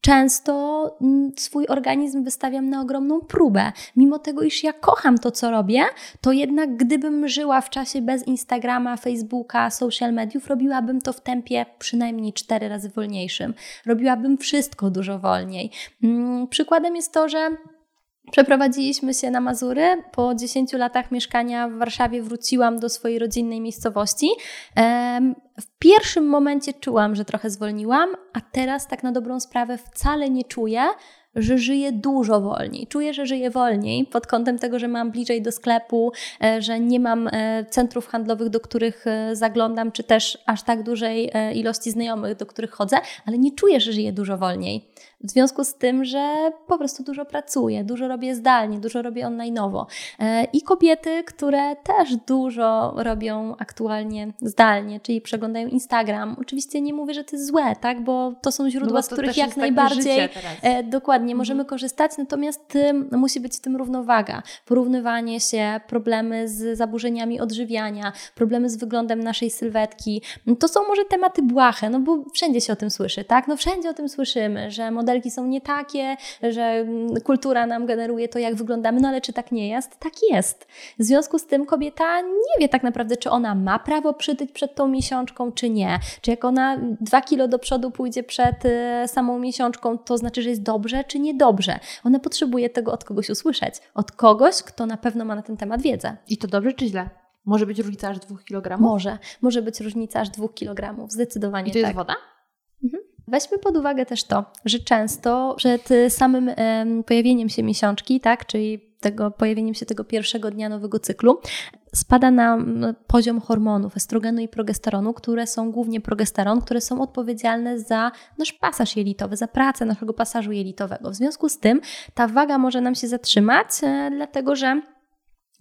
często mm, swój organizm wystawiam na ogromną próbę. Mimo tego, iż ja kocham to, co robię, to jednak gdybym żyła w czasie bez Instagrama, Facebooka, social mediów, robiłabym to w tempie przynajmniej cztery razy wolniejszym. Robiłabym wszystko dużo wolniej. Mm, przykładem jest to, że Przeprowadziliśmy się na Mazury. Po 10 latach mieszkania w Warszawie wróciłam do swojej rodzinnej miejscowości. W pierwszym momencie czułam, że trochę zwolniłam, a teraz tak na dobrą sprawę wcale nie czuję, że żyję dużo wolniej. Czuję, że żyję wolniej pod kątem tego, że mam bliżej do sklepu, e, że nie mam e, centrów handlowych, do których e, zaglądam, czy też aż tak dużej ilości znajomych, do których chodzę, ale nie czuję, że żyję dużo wolniej. W związku z tym, że po prostu dużo pracuję, dużo robię zdalnie, dużo robię online'owo. I kobiety, które też dużo robią aktualnie zdalnie, czyli przeglądają Instagram. Oczywiście nie mówię, że to jest złe, tak? bo to są źródła, no z których jak najbardziej dokładnie dokładnie, możemy mhm. korzystać, natomiast musi być w tym równowaga. Porównywanie się, problemy z zaburzeniami odżywiania, problemy z wyglądem naszej sylwetki. To są może tematy błahe, no bo wszędzie się o tym słyszy, tak? No wszędzie o tym słyszymy, że model modelki są nie takie, że mm, kultura nam generuje to, jak wyglądamy, no ale czy tak nie jest? Tak jest. W związku z tym kobieta nie wie tak naprawdę, czy ona ma prawo przytyć przed tą miesiączką, czy nie. Czy jak ona dwa kilo do przodu pójdzie przed y, samą miesiączką, to znaczy, że jest dobrze, czy niedobrze. Ona potrzebuje tego od kogoś usłyszeć. Od kogoś, kto na pewno ma na ten temat wiedzę. I to dobrze czy źle? Może być różnica aż dwóch kilogramów? Może. Może być różnica aż dwóch kilogramów. Zdecydowanie I to jest tak. woda? Weźmy pod uwagę też to, że często przed samym em, pojawieniem się miesiączki, tak, czyli tego pojawieniem się tego pierwszego dnia nowego cyklu, spada nam poziom hormonów estrogenu i progesteronu, które są głównie progesteron, które są odpowiedzialne za nasz pasaż jelitowy, za pracę naszego pasażu jelitowego. W związku z tym ta waga może nam się zatrzymać, e, dlatego że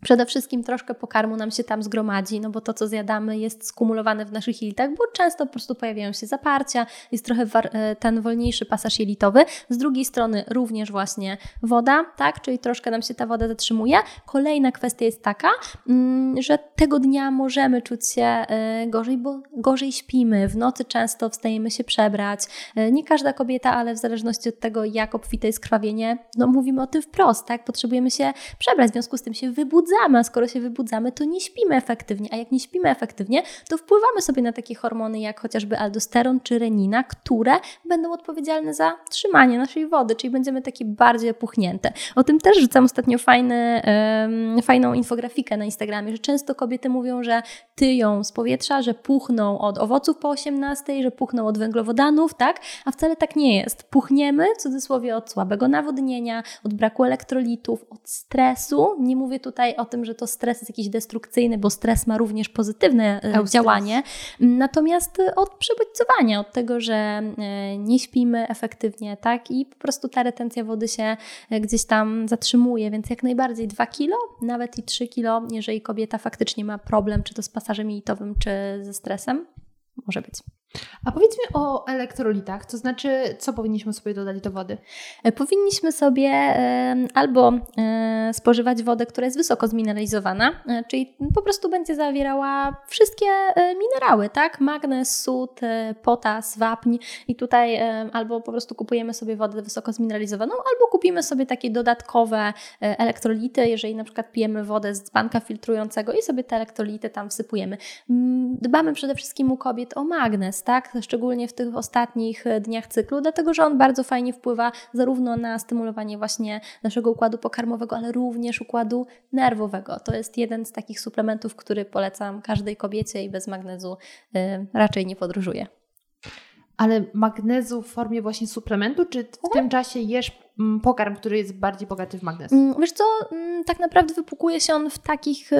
Przede wszystkim troszkę pokarmu nam się tam zgromadzi, no bo to, co zjadamy, jest skumulowane w naszych jelitach, bo często po prostu pojawiają się zaparcia, jest trochę e, ten wolniejszy pasaż jelitowy. Z drugiej strony również właśnie woda, tak, czyli troszkę nam się ta woda zatrzymuje. Kolejna kwestia jest taka, mm, że tego dnia możemy czuć się e, gorzej, bo gorzej śpimy. W nocy często wstajemy się przebrać. E, nie każda kobieta, ale w zależności od tego, jak obfite jest krwawienie, no mówimy o tym wprost, tak, potrzebujemy się przebrać, w związku z tym się wybudzamy wybudzamy, a skoro się wybudzamy, to nie śpimy efektywnie, a jak nie śpimy efektywnie, to wpływamy sobie na takie hormony jak chociażby aldosteron czy renina, które będą odpowiedzialne za trzymanie naszej wody, czyli będziemy takie bardziej opuchnięte. O tym też rzucam ostatnio fajny, fajną infografikę na Instagramie, że często kobiety mówią, że tyją z powietrza, że puchną od owoców po 18, że puchną od węglowodanów, tak? A wcale tak nie jest. Puchniemy, w cudzysłowie, od słabego nawodnienia, od braku elektrolitów, od stresu. Nie mówię tutaj o tym, że to stres jest jakiś destrukcyjny, bo stres ma również pozytywne e, działanie. Natomiast e, od przebodźcowania, od tego, że e, nie śpimy efektywnie, tak? I po prostu ta retencja wody się gdzieś tam zatrzymuje, więc jak najbardziej 2 kilo, nawet i 3 kilo, jeżeli kobieta faktycznie ma problem, czy to z pasażem jelitowym, czy ze stresem, może być. A powiedz mi o elektrolitach, to znaczy, co powinniśmy sobie dodać do wody? E, powinniśmy sobie albo e, spożywać wodę, która jest wysoko zmineralizowana, e, czyli po prostu będzie zawierała wszystkie minerały, tak? Magnez, sód, potas, wapń i tutaj albo po prostu kupujemy sobie wodę wysoko zmineralizowaną, albo kupimy sobie takie dodatkowe elektrolity, jeżeli na przykład pijemy wodę z banka filtrującego i sobie te elektrolity tam wsypujemy. Dbamy przede wszystkim u kobiet o magnez, tak? Szczególnie w tych ostatnich e, dniach cyklu, dlatego że on bardzo fajnie wpływa zarówno na stymulowanie właśnie naszego układu pokarmowego, ale również układu nerwowego. To jest jeden z takich suplementów, który polecam każdej kobiecie i bez magnezu y, raczej nie podróżuje. Ale magnezu w formie właśnie suplementu, czy w mhm. tym czasie jesz pokarm, który jest bardziej bogaty w magnez? Mm, wiesz co, mm, tak naprawdę wypukuje się on w takich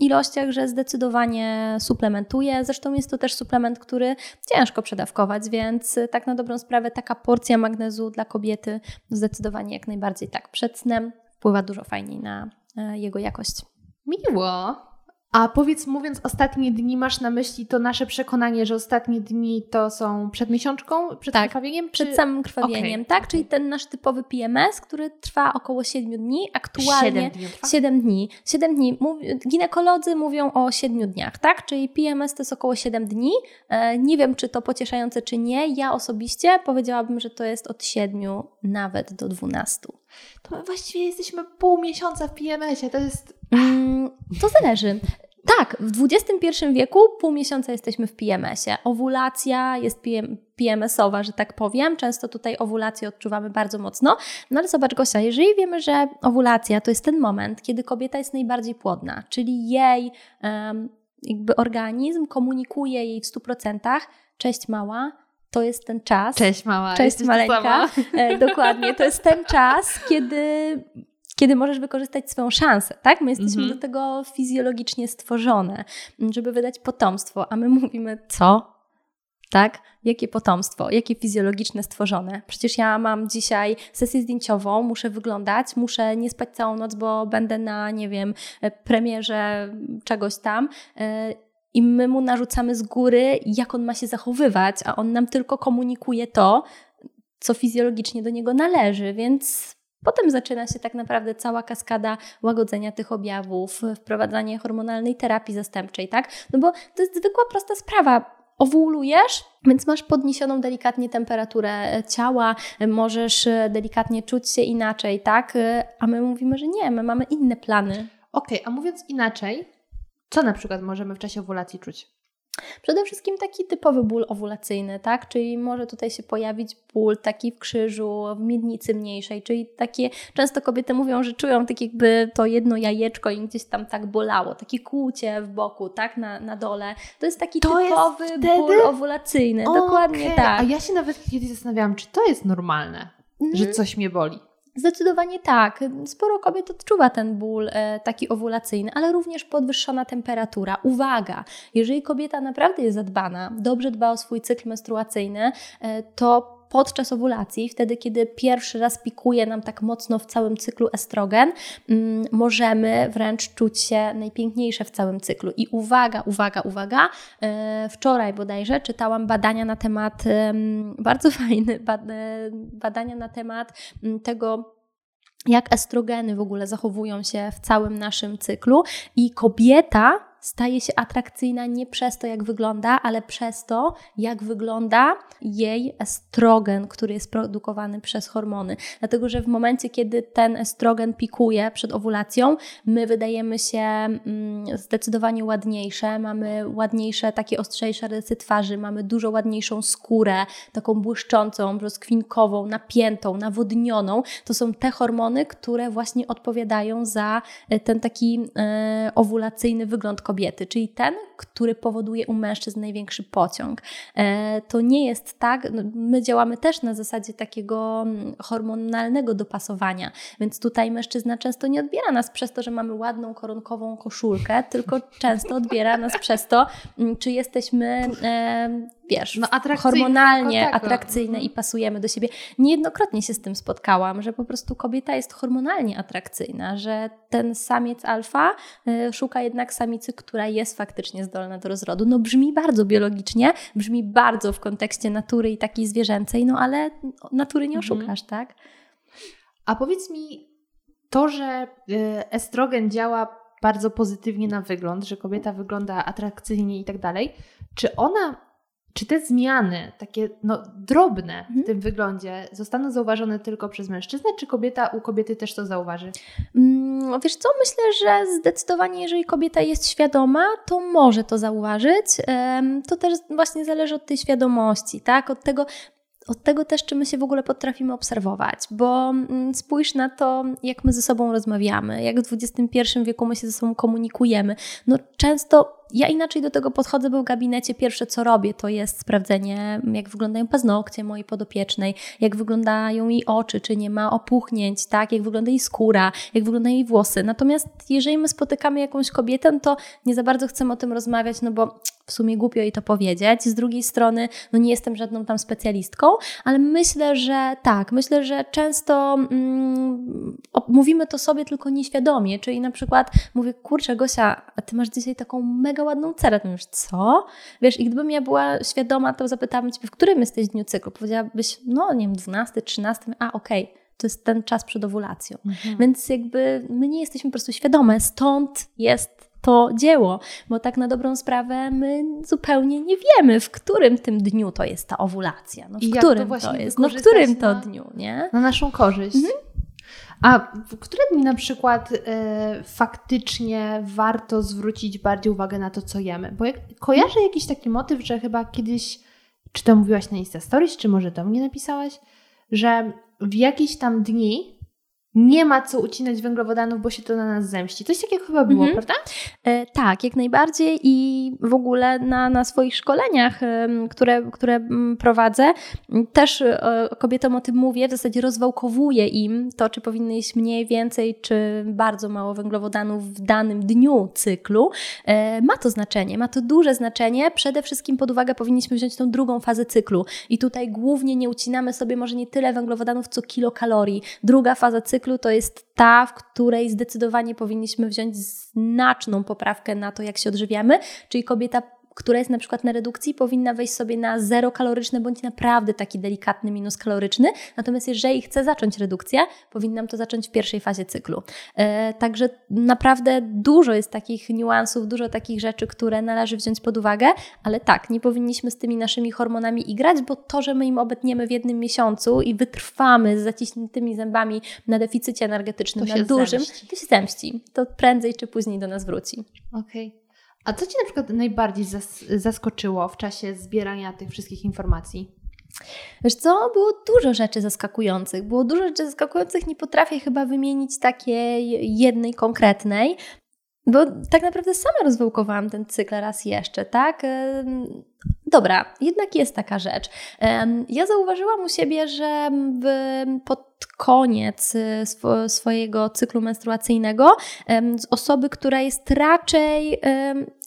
ilościach, że zdecydowanie suplementuje. Zresztą jest to też suplement, który ciężko przedawkować, więc y, tak na dobrą sprawę taka porcja magnezu dla kobiety zdecydowanie jak najbardziej tak przed snem wpływa dużo fajniej na e, jego jakość. Miło. A powiedz, mówiąc ostatnie dni, masz na myśli to nasze przekonanie, że ostatnie dni to są przed miesiączką, przed tak, krwawieniem? Czy... Przed samym krwawieniem, okay. tak? Czyli ten nasz typowy PMS, który trwa około 7 dni, aktualnie 7 dni. 7 dni. 7 dni. Mów... Ginekolodzy mówią o 7 dniach, tak? Czyli PMS to jest około 7 dni. E, nie wiem, czy to pocieszające, czy nie. Ja osobiście powiedziałabym, że to jest od 7 nawet do 12. To my właściwie jesteśmy pół miesiąca w PMS-ie. To jest. Mm, to zależy. Tak, w XXI wieku pół miesiąca jesteśmy w PMS-ie. Owulacja jest PM, PMS-owa, że tak powiem. Często tutaj owulację odczuwamy bardzo mocno. No ale zobacz Gosia, jeżeli wiemy, że owulacja to jest ten moment, kiedy kobieta jest najbardziej płodna, czyli jej um, jakby organizm komunikuje jej w 100%, cześć mała, to jest ten czas. Cześć mała. Cześć maleńka. E, dokładnie, to jest ten czas, kiedy kiedy możesz wykorzystać swoją szansę, tak? My jesteśmy mm -hmm. do tego fizjologicznie stworzone, żeby wydać potomstwo, a my mówimy co? Tak? Jakie potomstwo, jakie fizjologiczne stworzone? Przecież ja mam dzisiaj sesję zdjęciową, muszę wyglądać, muszę nie spać całą noc, bo będę na, nie wiem, premierze czegoś tam. E, I my mu narzucamy z góry, jak on ma się zachowywać, a on nam tylko komunikuje to, co fizjologicznie do niego należy, więc Potem zaczyna się tak naprawdę cała kaskada łagodzenia tych objawów, wprowadzanie hormonalnej terapii zastępczej, tak? No bo to jest zwykła, prosta sprawa. owulujesz, więc masz podniesioną delikatnie temperaturę ciała, możesz delikatnie czuć się inaczej, tak? A my mówimy, że nie, my mamy inne plany. Okej, okay, a mówiąc inaczej, co na przykład możemy w czasie owulacji czuć? Przede wszystkim taki typowy ból owulacyjny, tak? Czyli może tutaj się pojawić ból taki w krzyżu, w miednicy mniejszej, czyli takie, często kobiety mówią, że czują tak jakby to jedno jajeczko im gdzieś tam tak bolało, takie kłucie w boku, tak? Na, na dole. To jest taki to typowy jest ból owulacyjny, okay. dokładnie tak. A ja się nawet kiedyś zastanawiałam, czy to jest normalne, mm. że coś mnie boli. Zdecydowanie tak. Sporo kobiet odczuwa ten ból e, taki owulacyjny, ale również podwyższona temperatura. Uwaga, jeżeli kobieta naprawdę jest zadbana, dobrze dba o swój cykl menstruacyjny, e, to podczas owulacji, wtedy kiedy pierwszy raz pikuje nam tak mocno w całym cyklu estrogen, mm, możemy wręcz czuć się najpiękniejsze w całym cyklu. I uwaga, uwaga, uwaga, e, wczoraj bodajże czytałam badania na temat, bardzo [LAUGHS] fajne badania na temat tego, jak estrogeny w ogóle zachowują się w całym naszym cyklu i kobieta staje się atrakcyjna nie przez to, jak wygląda, ale przez to, jak wygląda jej estrogen, który jest produkowany przez hormony. Dlatego, że w momencie, kiedy ten estrogen pikuje przed owulacją, my wydajemy się mm, zdecydowanie ładniejsze, mamy ładniejsze, takie ostrzejsze rysy twarzy, mamy dużo ładniejszą skórę, taką błyszczącą, rozkwinkową, napiętą, nawodnioną. To są te hormony, które właśnie odpowiadają za e, ten taki e, owulacyjny wygląd kobiety kobiety, czyli ten, który powoduje u mężczyzn największy pociąg. E, to nie jest tak, no, my działamy też na zasadzie takiego mm, hormonalnego dopasowania, więc tutaj mężczyzna często nie odbiera nas przez to, że mamy ładną koronkową koszulkę, tylko często odbiera nas przez to, mm, czy jesteśmy e, wiesz, no, hormonalnie atrakcyjne mhm. i pasujemy do siebie. Niejednokrotnie się z tym spotkałam, że po prostu kobieta jest hormonalnie atrakcyjna, że ten samiec alfa y, szuka jednak samicy, która jest faktycznie zdolna do rozrodu. No brzmi bardzo biologicznie, brzmi bardzo w kontekście natury i takiej zwierzęcej, no ale natury nie mhm. oszukasz, mhm. tak? A powiedz mi, to, że y, estrogen działa bardzo pozytywnie na wygląd, że kobieta wygląda atrakcyjnie i tak dalej, czy ona czy te zmiany, takie no, drobne w mhm. tym wyglądzie, zostaną zauważone tylko przez mężczyznę, czy kobieta u kobiety też to zauważy? Mm, wiesz co, myślę, że zdecydowanie, jeżeli kobieta jest świadoma, to może to zauważyć. To też właśnie zależy od tej świadomości, tak? Od tego, od tego też, czy my się w ogóle potrafimy obserwować, bo mm, spójrz na to, jak my ze sobą rozmawiamy, jak w XXI wieku my się ze sobą komunikujemy. No często ja inaczej do tego podchodzę, bo w gabinecie pierwsze co robię, to jest sprawdzenie, jak wyglądają paznokcie mojej podopiecznej, jak wyglądają jej oczy, czy nie ma opuchnięć, tak, jak wygląda jej skóra, jak wyglądają jej włosy. Natomiast jeżeli my spotykamy jakąś kobietę, to nie za bardzo chcemy o tym rozmawiać, no bo w sumie głupio jej to powiedzieć. Z drugiej strony, no nie jestem żadną tam specjalistką, ale myślę, że tak, myślę, że często mm, mówimy to sobie tylko nieświadomie, czyli na przykład mówię, kurczę Gosia, a ty masz dzisiaj taką mega ładną cerę. To mówisz, co? Wiesz, i gdybym ja była świadoma, to zapytałabym ciebie, w którym jesteś dniu cyklu? Powiedziałabyś, no nie wiem, 12, 13, a okej. Okay to jest ten czas przed owulacją. Mhm. Więc jakby my nie jesteśmy po prostu świadome, stąd jest to dzieło, bo tak na dobrą sprawę my zupełnie nie wiemy, w którym tym dniu to jest ta owulacja. No, w I którym to, to jest, no w którym to dniu, nie? Na naszą korzyść. Mhm. A w które dni na przykład y, faktycznie warto zwrócić bardziej uwagę na to, co jemy? Bo jak, kojarzę jakiś taki motyw, że chyba kiedyś, czy to mówiłaś na Insta Stories, czy może to mnie napisałaś, że w jakieś tam dni nie ma co ucinać węglowodanów, bo się to na nas zemści. Coś takiego chyba było, mhm. prawda? E, tak, jak najbardziej i w ogóle na, na swoich szkoleniach, e, które, które prowadzę, też e, kobietom o tym mówię, w zasadzie rozwałkowuję im to, czy powinny jeść mniej, więcej, czy bardzo mało węglowodanów w danym dniu cyklu. E, ma to znaczenie, ma to duże znaczenie. Przede wszystkim pod uwagę powinniśmy wziąć tą drugą fazę cyklu i tutaj głównie nie ucinamy sobie może nie tyle węglowodanów, co kilokalorii. Druga faza cyklu cyklu to jest ta, w której zdecydowanie powinniśmy wziąć znaczną poprawkę na to, jak się odżywiamy, czyli kobieta która jest na przykład na redukcji, powinna wejść sobie na zero kaloryczne bądź naprawdę taki delikatny minus kaloryczny. Natomiast jeżeli chce zacząć redukcję, powinnam to zacząć w pierwszej fazie cyklu. E, także naprawdę dużo jest takich niuansów, dużo takich rzeczy, które należy wziąć pod uwagę, ale tak, nie powinniśmy z tymi naszymi hormonami igrać, bo to, że my im obetniemy w jednym miesiącu i wytrwamy z zaciśniętymi zębami na deficycie energetycznym, na dużym, zemści. to się zemści. To prędzej czy później do nas wróci. Okej. A co Cię na przykład najbardziej zas- zaskoczyło w czasie zbierania tych wszystkich informacji? Wiesz co, było dużo rzeczy zaskakujących. Było dużo rzeczy zaskakujących, nie potrafię chyba wymienić takiej jednej konkretnej, bo tak naprawdę sama rozwałkowałam ten cykl raz jeszcze, tak? Dobra, jednak jest taka rzecz. Ja zauważyłam u siebie, że w, pod koniec y, swo, swojego cyklu menstruacyjnego z osoby, która jest raczej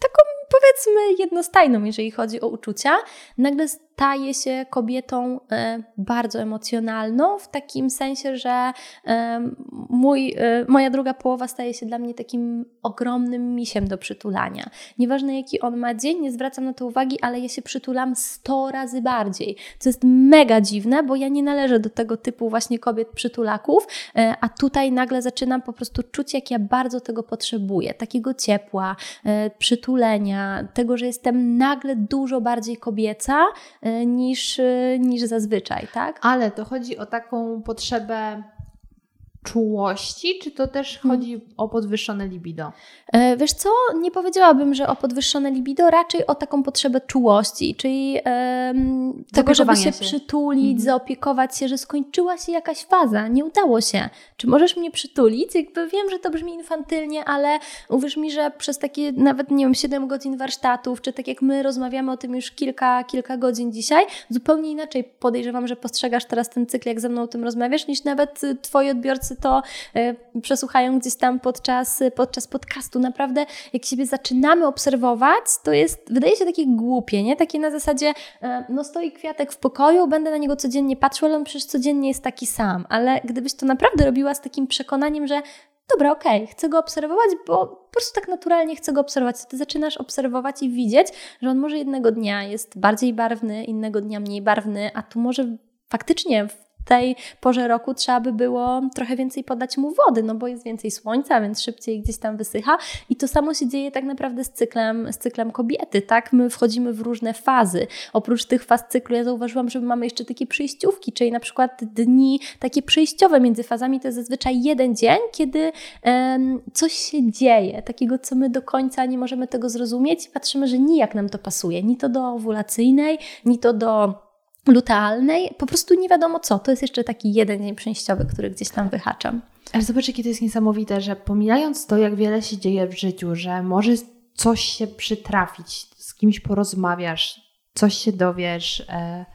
taką powiedzmy jednostajną, jeżeli chodzi o uczucia, nagle staje się kobietą e, bardzo emocjonalną, w takim sensie, że e, mój, e, moja druga połowa staje się dla mnie takim ogromnym misiem do przytulania. Nieważne jaki on ma dzień, nie zwracam na to uwagi, ale ja się przytulam 100 razy bardziej. Co jest mega dziwne, bo ja nie należę do tego typu właśnie kobiet przytulaków, a tutaj nagle zaczynam po prostu czuć, jak ja bardzo tego potrzebuję. Takiego ciepła, przytulenia, tego, że jestem nagle dużo bardziej kobieca niż, niż zazwyczaj, tak? Ale to chodzi o taką potrzebę czułości, czy to też Hmm. chodzi o podwyższone libido? E, Wiesz co, nie powiedziałabym, że o podwyższone libido, raczej o taką potrzebę czułości, czyli em, tego, żeby się, się. przytulić, Mhm. zaopiekować się, że skończyła się jakaś faza, nie udało się. Czy możesz mnie przytulić? Jakby wiem, że to brzmi infantylnie, ale uwierz mi, że przez takie nawet, nie wiem, 7 godzin warsztatów, czy tak jak my rozmawiamy o tym już kilka, kilka godzin dzisiaj, zupełnie inaczej podejrzewam, że postrzegasz teraz ten cykl, jak ze mną o tym rozmawiasz, niż nawet y, twoi odbiorcy to y, przesłuchają gdzieś tam podczas, podczas podcastu. Naprawdę, jak siebie zaczynamy obserwować, to jest, wydaje się takie głupie, nie? Takie na zasadzie, e, no stoi kwiatek w pokoju, będę na niego codziennie patrzył, ale on przecież codziennie jest taki sam. Ale gdybyś to naprawdę robiła z takim przekonaniem, że dobra, okej, chcę go obserwować, bo po prostu tak naturalnie chcę go obserwować. Ty zaczynasz obserwować i widzieć, że on może jednego dnia jest bardziej barwny, innego dnia mniej barwny, a tu może faktycznie w tej porze roku trzeba by było trochę więcej podać mu wody, no bo jest więcej słońca, więc szybciej gdzieś tam wysycha. I to samo się dzieje tak naprawdę z cyklem, z cyklem kobiety, tak? My wchodzimy w różne fazy. Oprócz tych faz cyklu ja zauważyłam, że my mamy jeszcze takie przejściówki, czyli na przykład dni takie przejściowe między fazami, to jest zazwyczaj jeden dzień, kiedy em, coś się dzieje, takiego, co my do końca nie możemy tego zrozumieć i patrzymy, że nijak nam to pasuje, ni to do owulacyjnej, ni to do lutealnej, po prostu nie wiadomo co. To jest jeszcze taki jeden dzień przejściowy, który gdzieś tam wyhaczam. Ale zobacz, jakie to jest niesamowite, że pomijając to, jak wiele się dzieje w życiu, że może coś się przytrafić, z kimś porozmawiasz, coś się dowiesz, e,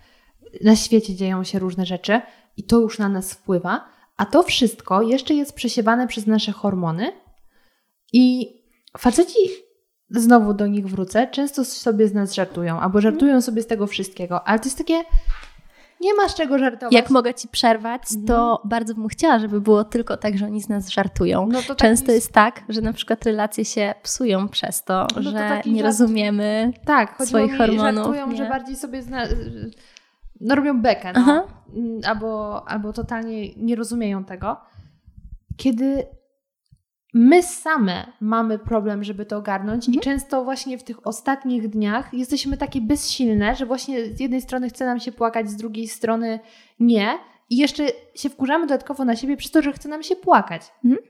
na świecie dzieją się różne rzeczy i to już na nas wpływa, a to wszystko jeszcze jest przesiewane przez nasze hormony i faceci, znowu do nich wrócę, często sobie z nas żartują, albo żartują sobie z tego wszystkiego, ale to jest takie, nie ma z czego żartować. Jak mogę Ci przerwać, to Mhm. bardzo bym chciała, żeby było tylko tak, że oni z nas żartują. No Często jest tak, że na przykład relacje się psują przez to, No że nie żart. rozumiemy. Tak, swoich mi, hormonów, żartują, nie? że bardziej sobie zna... no, robią bekę, no. Mm, Albo, albo totalnie nie rozumieją tego. Kiedy my same mamy problem, żeby to ogarnąć Mhm. i często właśnie w tych ostatnich dniach jesteśmy takie bezsilne, że właśnie z jednej strony chce nam się płakać, z drugiej strony nie i jeszcze się wkurzamy dodatkowo na siebie przez to, że chce nam się płakać. Mhm.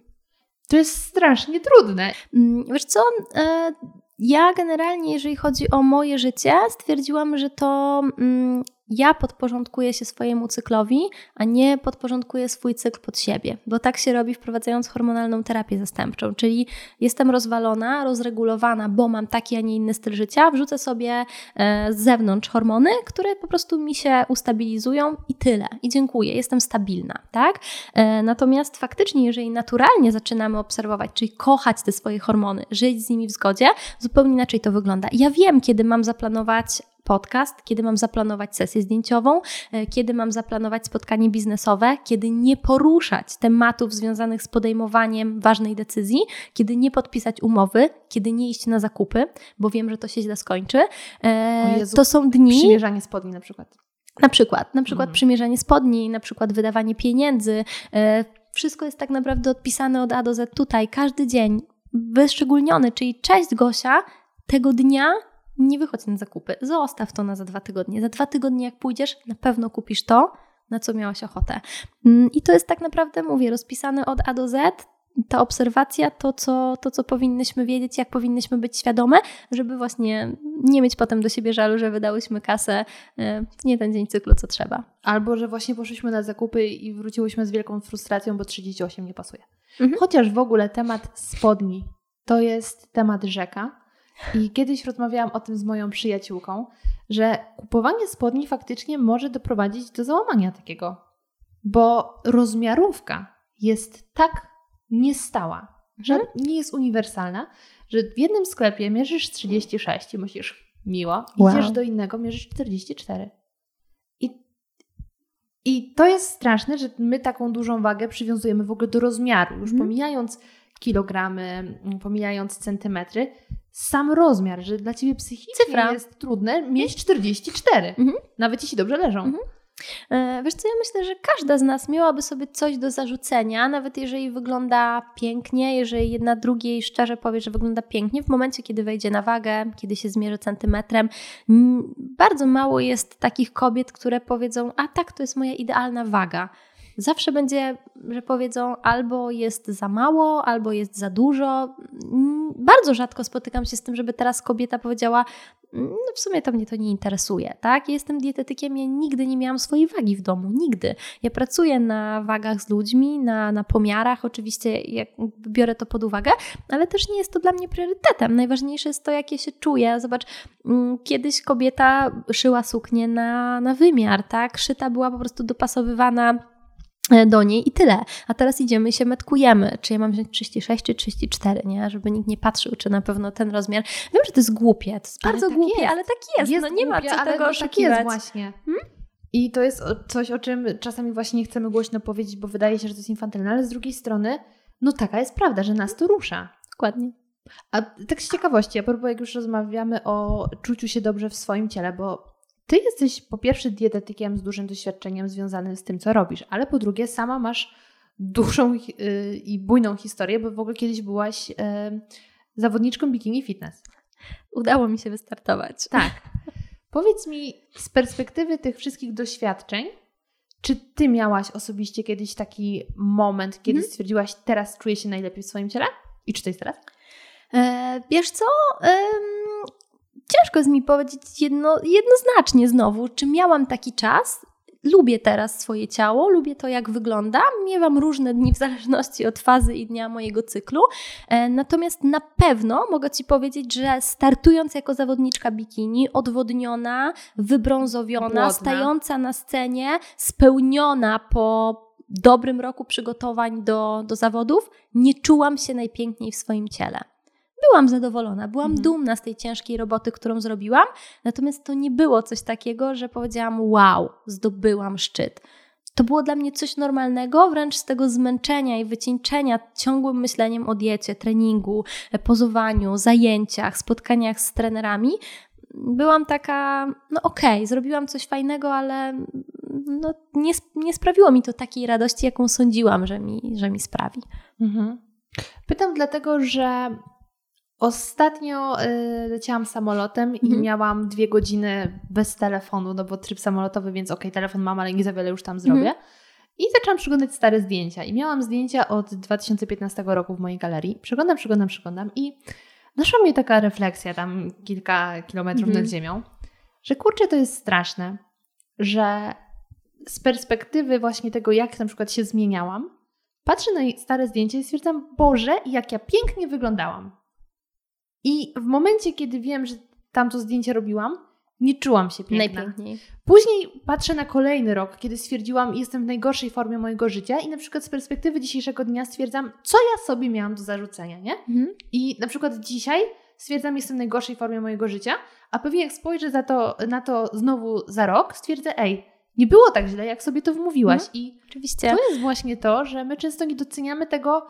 To jest strasznie trudne. Mm, Wiesz co, e, ja generalnie, jeżeli chodzi o moje życie, stwierdziłam, że to mm, ja podporządkuję się swojemu cyklowi, a nie podporządkuję swój cykl pod siebie, bo tak się robi wprowadzając hormonalną terapię zastępczą, czyli jestem rozwalona, rozregulowana, bo mam taki, a nie inny styl życia, wrzucę sobie e, z zewnątrz hormony, które po prostu mi się ustabilizują i tyle. I dziękuję, jestem stabilna, tak? E, Natomiast faktycznie, jeżeli naturalnie zaczynamy obserwować, czyli kochać te swoje hormony, żyć z nimi w zgodzie, zupełnie inaczej to wygląda. Ja wiem, kiedy mam zaplanować podcast, kiedy mam zaplanować sesję zdjęciową, e, kiedy mam zaplanować spotkanie biznesowe, kiedy nie poruszać tematów związanych z podejmowaniem ważnej decyzji, kiedy nie podpisać umowy, kiedy nie iść na zakupy, bo wiem, że to się źle skończy. E, Jezu, to są dni. Przymierzanie spodni na przykład. Na przykład, na przykład mhm. przymierzanie spodni, na przykład wydawanie pieniędzy. E, wszystko jest tak naprawdę odpisane od A do Z tutaj, każdy dzień, wyszczególniony, czyli cześć Gosia, tego dnia nie wychodź na zakupy, zostaw to na za dwa tygodnie. Za dwa tygodnie, jak pójdziesz, na pewno kupisz to, na co miałaś ochotę. Mm, I to jest tak naprawdę, mówię, rozpisane od A do Z. Ta obserwacja, to co, to co powinnyśmy wiedzieć, jak powinnyśmy być świadome, żeby właśnie nie mieć potem do siebie żalu, że wydałyśmy kasę e, nie ten dzień cyklu, co trzeba. Albo, że właśnie poszliśmy na zakupy i wróciłyśmy z wielką frustracją, bo 38 nie pasuje. Mhm. Chociaż w ogóle temat spodni to jest temat rzeka i kiedyś rozmawiałam o tym z moją przyjaciółką, że kupowanie spodni faktycznie może doprowadzić do załamania takiego, bo rozmiarówka jest tak niestała, że mhm. nie jest uniwersalna, że w jednym sklepie mierzysz 36 i myślisz, miło, wow. idziesz do innego, mierzysz 44. I, I to jest straszne, że my taką dużą wagę przywiązujemy w ogóle do rozmiaru, już mhm. pomijając kilogramy, pomijając centymetry, sam rozmiar, że dla ciebie psychicznie Cyfra. jest trudne mieć 44, mhm. nawet jeśli dobrze leżą. Mhm. E, wiesz co, ja myślę, że każda z nas miałaby sobie coś do zarzucenia, nawet jeżeli wygląda pięknie, jeżeli jedna drugiej szczerze powie, że wygląda pięknie, w momencie, kiedy wejdzie na wagę, kiedy się zmierzy centymetrem, bardzo mało jest takich kobiet, które powiedzą, a tak, to jest moja idealna waga zawsze będzie, że powiedzą albo jest za mało, albo jest za dużo. Mm, bardzo rzadko spotykam się z tym, żeby teraz kobieta powiedziała, mm, no w sumie to mnie to nie interesuje, tak? Jestem dietetykiem, ja nigdy nie miałam swojej wagi w domu, nigdy. Ja pracuję na wagach z ludźmi, na, na pomiarach, oczywiście biorę to pod uwagę, ale też nie jest to dla mnie priorytetem. Najważniejsze jest to, jak ja się czuję. Zobacz, mm, kiedyś kobieta szyła suknię na, na wymiar, tak? Szyta była po prostu dopasowywana do niej i tyle. A teraz idziemy i się metkujemy, czy ja mam wziąć 36 czy 34, nie? Żeby nikt nie patrzył, czy na pewno ten rozmiar. Wiem, że to jest głupie, to jest ale bardzo tak głupie, jest. ale tak jest. jest no nie głupie, ma co tego oszukiwać. Tak jest właśnie. Hmm? I to jest coś, o czym czasami właśnie nie chcemy głośno powiedzieć, bo wydaje się, że to jest infantylne, ale z drugiej strony, no taka jest prawda, że nas to rusza. Dokładnie. A tak z ciekawości, a propos jak już rozmawiamy o czuciu się dobrze w swoim ciele, bo ty jesteś po pierwsze dietetykiem z dużym doświadczeniem związanym z tym, co robisz, ale po drugie sama masz dużą y, i bujną historię, bo w ogóle kiedyś byłaś y, zawodniczką bikini fitness. Udało mi się wystartować. Tak. Powiedz mi z perspektywy tych wszystkich doświadczeń, czy ty miałaś osobiście kiedyś taki moment, kiedy hmm. stwierdziłaś, teraz czuję się najlepiej w swoim ciele? I czy to jest teraz? E, wiesz co? Ciężko jest mi powiedzieć jedno, jednoznacznie znowu, czy miałam taki czas. Lubię teraz swoje ciało, lubię to, jak wygląda. Miewam różne dni w zależności od fazy i dnia mojego cyklu. E, natomiast na pewno mogę Ci powiedzieć, że startując jako zawodniczka bikini, odwodniona, wybrązowiona, Głodna. stająca na scenie, spełniona po dobrym roku przygotowań do, do zawodów, nie czułam się najpiękniej w swoim ciele byłam zadowolona, byłam mhm. dumna z tej ciężkiej roboty, którą zrobiłam, natomiast to nie było coś takiego, że powiedziałam: Wow, zdobyłam szczyt. To było dla mnie coś normalnego, wręcz z tego zmęczenia i wycieńczenia ciągłym myśleniem o diecie, treningu, pozowaniu, zajęciach, spotkaniach z trenerami. Byłam taka, no okej, okay, zrobiłam coś fajnego, ale no, nie, nie sprawiło mi to takiej radości, jaką sądziłam, że mi, że mi sprawi. Mhm. Pytam dlatego, że Ostatnio y, leciałam samolotem i mhm. miałam dwie godziny bez telefonu, no bo tryb samolotowy, więc okej, okay, telefon mam, ale nie za wiele już tam zrobię. Mhm. I zaczęłam przeglądać stare zdjęcia. I miałam zdjęcia od 2015 roku w mojej galerii. Przeglądam, przeglądam, przeglądam i naszła mnie taka refleksja tam kilka kilometrów mhm. nad ziemią, że kurczę, to jest straszne, że z perspektywy właśnie tego, jak na przykład się zmieniałam, patrzę na stare zdjęcia i stwierdzam, Boże, jak ja pięknie wyglądałam. I w momencie, kiedy wiem, że tamto zdjęcie robiłam, nie czułam się piękna. Najpiękniej. Później patrzę na kolejny rok, kiedy stwierdziłam, jestem w najgorszej formie mojego życia i na przykład z perspektywy dzisiejszego dnia stwierdzam, co ja sobie miałam do zarzucenia, nie? Mhm. I na przykład dzisiaj stwierdzam, jestem w najgorszej formie mojego życia, a pewnie jak spojrzę za to, na to znowu za rok, stwierdzę, ej, nie było tak źle, jak sobie to wmówiłaś. Mhm. I Oczywiście. to jest właśnie to, że my często nie doceniamy tego,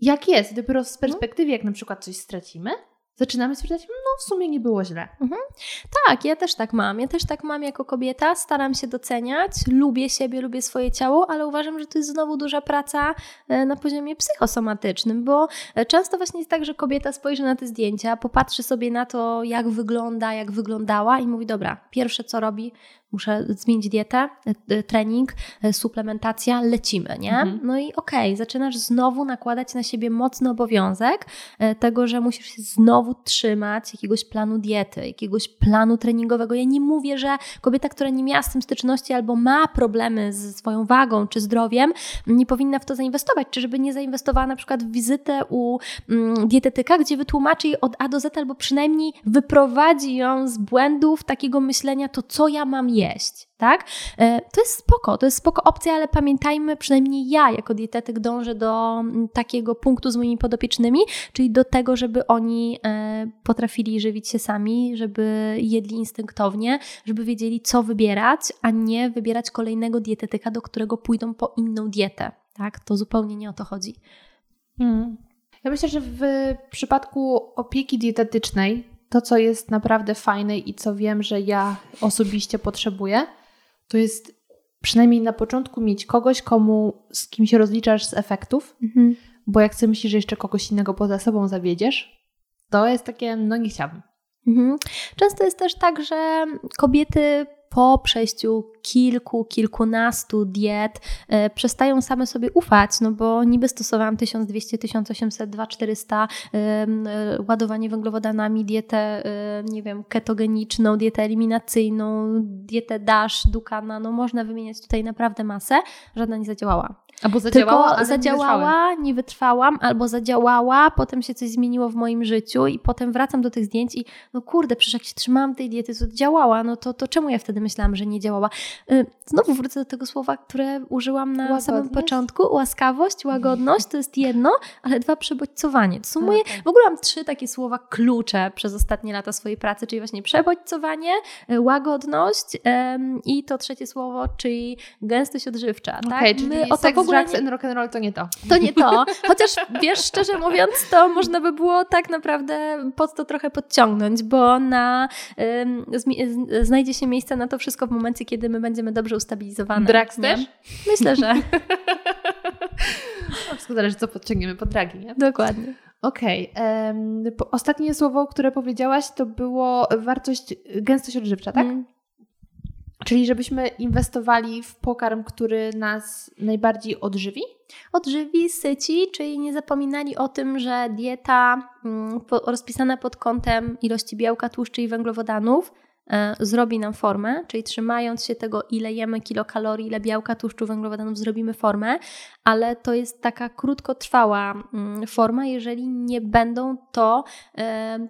jak jest. Dopiero z perspektywy, jak na przykład coś stracimy, zaczynamy stwierdzać, no w sumie nie było źle. Mhm. Tak, ja też tak mam. Ja też tak mam jako kobieta. Staram się doceniać, lubię siebie, lubię swoje ciało, ale uważam, że to jest znowu duża praca e, na poziomie psychosomatycznym, bo e, często właśnie jest tak, że kobieta spojrzy na te zdjęcia, popatrzy sobie na to, jak wygląda, jak wyglądała i mówi, dobra, pierwsze co robi, muszę zmienić dietę, e, trening, suplementacja, lecimy, nie? Mhm. No i okej, okay, zaczynasz znowu nakładać na siebie mocny obowiązek tego, że musisz się znowu trzymać jakiegoś planu diety, jakiegoś planu treningowego. Ja nie mówię, że kobieta, która nie miała z tym styczności albo ma problemy ze swoją wagą czy zdrowiem, nie powinna w to zainwestować, czy żeby nie zainwestowała na przykład w wizytę u mm, dietetyka, gdzie wytłumaczy jej od A do Z albo przynajmniej wyprowadzi ją z błędów takiego myślenia, to co ja mam jeść tak? E, to jest spoko, to jest spoko opcja, ale pamiętajmy, przynajmniej ja jako dietetyk dążę do mm, takiego punktu z moimi podopiecznymi, czyli do tego, żeby oni e, potrafili żywić się sami, żeby jedli instynktownie, żeby wiedzieli, co wybierać, a nie wybierać kolejnego dietetyka, do którego pójdą po inną dietę, tak? To zupełnie nie o to chodzi. Hmm. Ja myślę, że w przypadku opieki dietetycznej, to co jest naprawdę fajne i co wiem, że ja osobiście potrzebuję, to jest przynajmniej na początku mieć kogoś, komu, z kim się rozliczasz z efektów, mhm. bo jak sobie myślisz, że jeszcze kogoś innego poza sobą zawiedziesz, to jest takie, no nie chciałabym. Mhm. Często jest też tak, że kobiety po przejściu kilku, kilkunastu diet e, przestają same sobie ufać, no bo niby stosowałam 1200, 1800, 2400, e, ładowanie węglowodanami, dietę, e, nie wiem, ketogeniczną, dietę eliminacyjną, dietę DASH, Dukana, no można wymieniać tutaj naprawdę masę, żadna nie zadziałała. Albo zadziałała, Tylko zadziałała, nie, nie wytrwałam, albo zadziałała, potem się coś zmieniło w moim życiu i potem wracam do tych zdjęć i no kurde, przecież jak się trzymałam tej diety, to działała, no to, to czemu ja wtedy myślałam, że nie działała? Y, znowu wrócę do tego słowa, które użyłam na łagodność? samym początku. Łaskawość, łagodność to jest jedno, ale dwa przebodźcowanie. To są moje, w ogóle mam trzy takie słowa klucze przez ostatnie lata swojej pracy, czyli właśnie przebodźcowanie, y, łagodność i to trzecie słowo, czyli gęstość odżywcza. Okay, tak? My o w ogóle drugs and rock and roll to nie to. To nie to. Chociaż wiesz, szczerze mówiąc, to można by było tak naprawdę pod to trochę podciągnąć, bo na, znajdzie się miejsce na to wszystko w momencie, kiedy my będziemy dobrze ustabilizowane. Drugs też? Myślę, że. [LAUGHS] Wszystko zależy, co podciągniemy pod dragi, nie? Dokładnie. Okej. Okay. Um, ostatnie słowo, które powiedziałaś, to było wartość, gęstość odżywcza, tak? Mm. Czyli żebyśmy inwestowali w pokarm, który nas najbardziej odżywi? Odżywi, syci, czyli nie zapominali o tym, że dieta mm, rozpisana pod kątem ilości białka, tłuszczy i węglowodanów e, zrobi nam formę, czyli trzymając się tego, ile jemy kilokalorii, ile białka, tłuszczu, węglowodanów, zrobimy formę, ale to jest taka krótkotrwała mm, forma, jeżeli nie będą to e,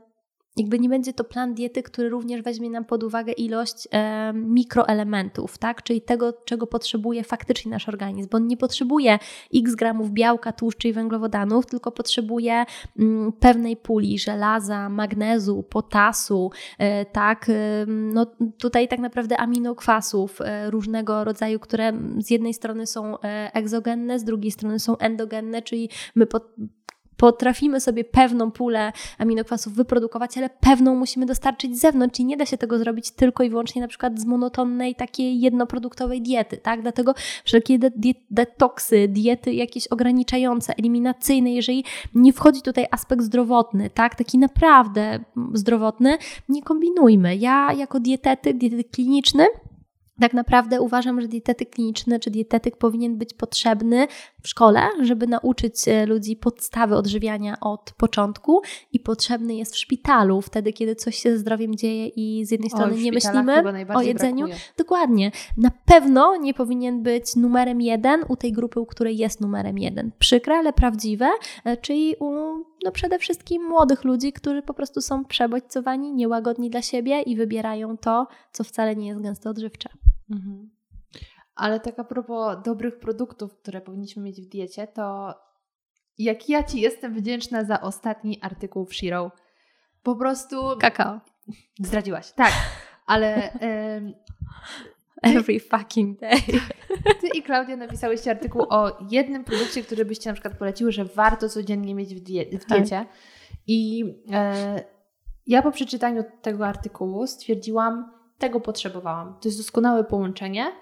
jakby nie będzie to plan diety, który również weźmie nam pod uwagę ilość e, mikroelementów, tak? czyli tego, czego potrzebuje faktycznie nasz organizm, bo on nie potrzebuje x gramów białka, tłuszczy i węglowodanów, tylko potrzebuje m, mm, pewnej puli żelaza, magnezu, potasu, e, tak? E, no, tutaj tak naprawdę aminokwasów e, różnego rodzaju, które z jednej strony są e, egzogenne, z drugiej strony są endogenne, czyli my po, potrafimy sobie pewną pulę aminokwasów wyprodukować, ale pewną musimy dostarczyć z zewnątrz i nie da się tego zrobić tylko i wyłącznie na przykład z monotonnej, takiej jednoproduktowej diety, tak? Dlatego wszelkie detoksy, diety jakieś ograniczające, eliminacyjne, jeżeli nie wchodzi tutaj aspekt zdrowotny, tak? Taki naprawdę zdrowotny, nie kombinujmy. Ja jako dietetyk, dietetyk kliniczny, tak naprawdę uważam, że dietetyk kliniczny czy dietetyk powinien być potrzebny w szkole, żeby nauczyć e, ludzi podstawy odżywiania od początku i potrzebny jest w szpitalu, wtedy kiedy coś się ze zdrowiem dzieje i z jednej strony nie myślimy o jedzeniu. Brakuje. Dokładnie. Na pewno nie powinien być numerem jeden u tej grupy, u której jest numerem jeden. Przykre, ale prawdziwe, e, czyli u no przede wszystkim młodych ludzi, którzy po prostu są przebodźcowani, niełagodni dla siebie i wybierają to, co wcale nie jest gęsto odżywcze. Mhm. Ale tak a propos dobrych produktów, które powinniśmy mieć w diecie, to jak ja Ci jestem wdzięczna za ostatni artykuł w Shiro. po prostu... Kakao. Zdradziłaś, tak. Ale... Ym, [LAUGHS] Every fucking day. Ty i Klaudia napisałyście artykuł o jednym produkcie, który byście na przykład poleciły, że warto codziennie mieć w, die w diecie. Tak. I e, ja po przeczytaniu tego artykułu stwierdziłam, tego potrzebowałam. To jest doskonałe połączenie.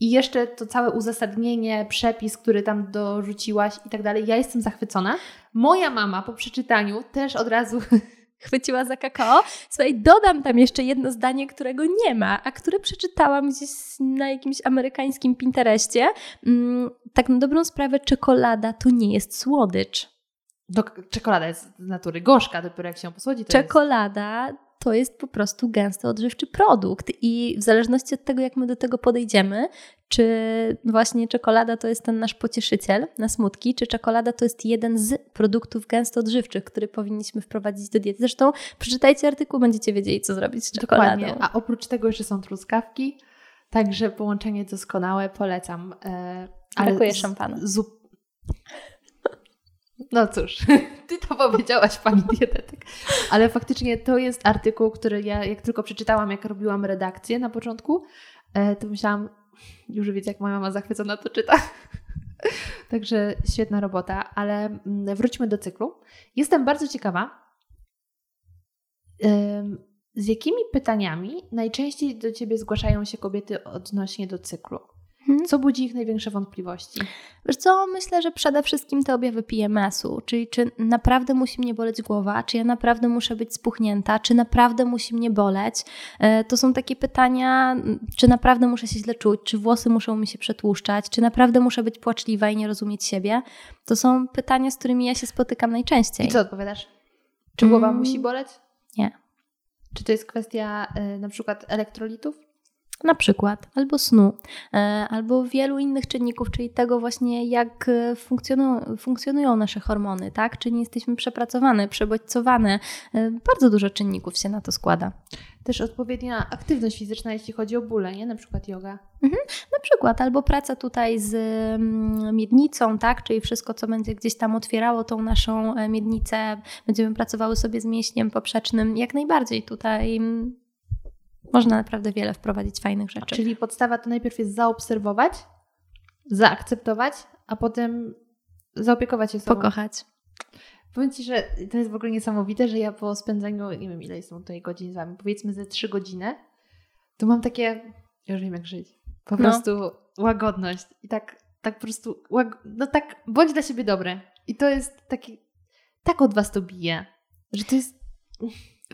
I jeszcze to całe uzasadnienie, przepis, który tam dorzuciłaś i tak dalej. Ja jestem zachwycona. Moja mama po przeczytaniu też od razu [LAUGHS] chwyciła za kakao. Słuchaj, dodam tam jeszcze jedno zdanie, którego nie ma, a które przeczytałam gdzieś na jakimś amerykańskim Pinterestie. Mm, tak na dobrą sprawę, czekolada to nie jest słodycz. Czekolada jest z natury gorzka, dopiero jak się ją posłodzi. czekolada jest... to jest po prostu gęsty, odżywczy produkt i w zależności od tego, jak my do tego podejdziemy, czy właśnie czekolada to jest ten nasz pocieszyciel na smutki, czy czekolada to jest jeden z produktów gęsto odżywczych, który powinniśmy wprowadzić do diety. Zresztą przeczytajcie artykuł, będziecie wiedzieli, co zrobić z czekoladą. Dokładnie. A oprócz tego jeszcze są truskawki, także połączenie doskonałe, polecam. E, ale Brakuje szampana. Zup no cóż, [LAUGHS] ty to powiedziałaś, pani dietetyk. Ale faktycznie to jest artykuł, który ja jak tylko przeczytałam, jak robiłam redakcję na początku, e, to myślałam, już wiecie, jak moja mama zachwycona to czyta. [LAUGHS] Także świetna robota, ale mm, wróćmy do cyklu. Jestem bardzo ciekawa, z jakimi pytaniami najczęściej do ciebie zgłaszają się kobiety odnośnie do cyklu? Mhm. Co budzi ich największe wątpliwości? Wiesz co, myślę, że przede wszystkim te objawy PMS-u, czyli czy naprawdę musi mnie boleć głowa, czy ja naprawdę muszę być spuchnięta, czy naprawdę musi mnie boleć. E, to są takie pytania, czy naprawdę muszę się źle czuć, czy włosy muszą mi się przetłuszczać, czy naprawdę muszę być płaczliwa i nie rozumieć siebie. To są pytania, z którymi ja się spotykam najczęściej. I co odpowiadasz? Czy głowa mm, musi boleć? Nie. Czy to jest kwestia y, na przykład elektrolitów? Na przykład, albo snu, e, albo wielu innych czynników, czyli tego właśnie, jak e, funkcjonują, funkcjonują nasze hormony, tak? Czy nie jesteśmy przepracowane, przebodźcowane. E, bardzo dużo czynników się na to składa. Też odpowiednia aktywność fizyczna, jeśli chodzi o bóle, nie? Na przykład yoga. Mhm, na przykład, albo praca tutaj z mm, miednicą, tak? Czyli wszystko, co będzie gdzieś tam otwierało tą naszą miednicę, będziemy pracowały sobie z mięśniem poprzecznym, jak najbardziej tutaj mm, można naprawdę wiele wprowadzić fajnych rzeczy. Czyli podstawa to najpierw jest zaobserwować, zaakceptować, a potem zaopiekować się sobą. Pokochać. Powiem Ci, że to jest w ogóle niesamowite, że ja po spędzeniu, nie wiem ile są tutaj godzin z Wami, powiedzmy ze trzy godziny, to mam takie, ja już wiem jak żyć, po no. prostu łagodność i tak, tak po prostu, no tak, bądź dla siebie dobry. I to jest taki, tak od Was to bije, że to jest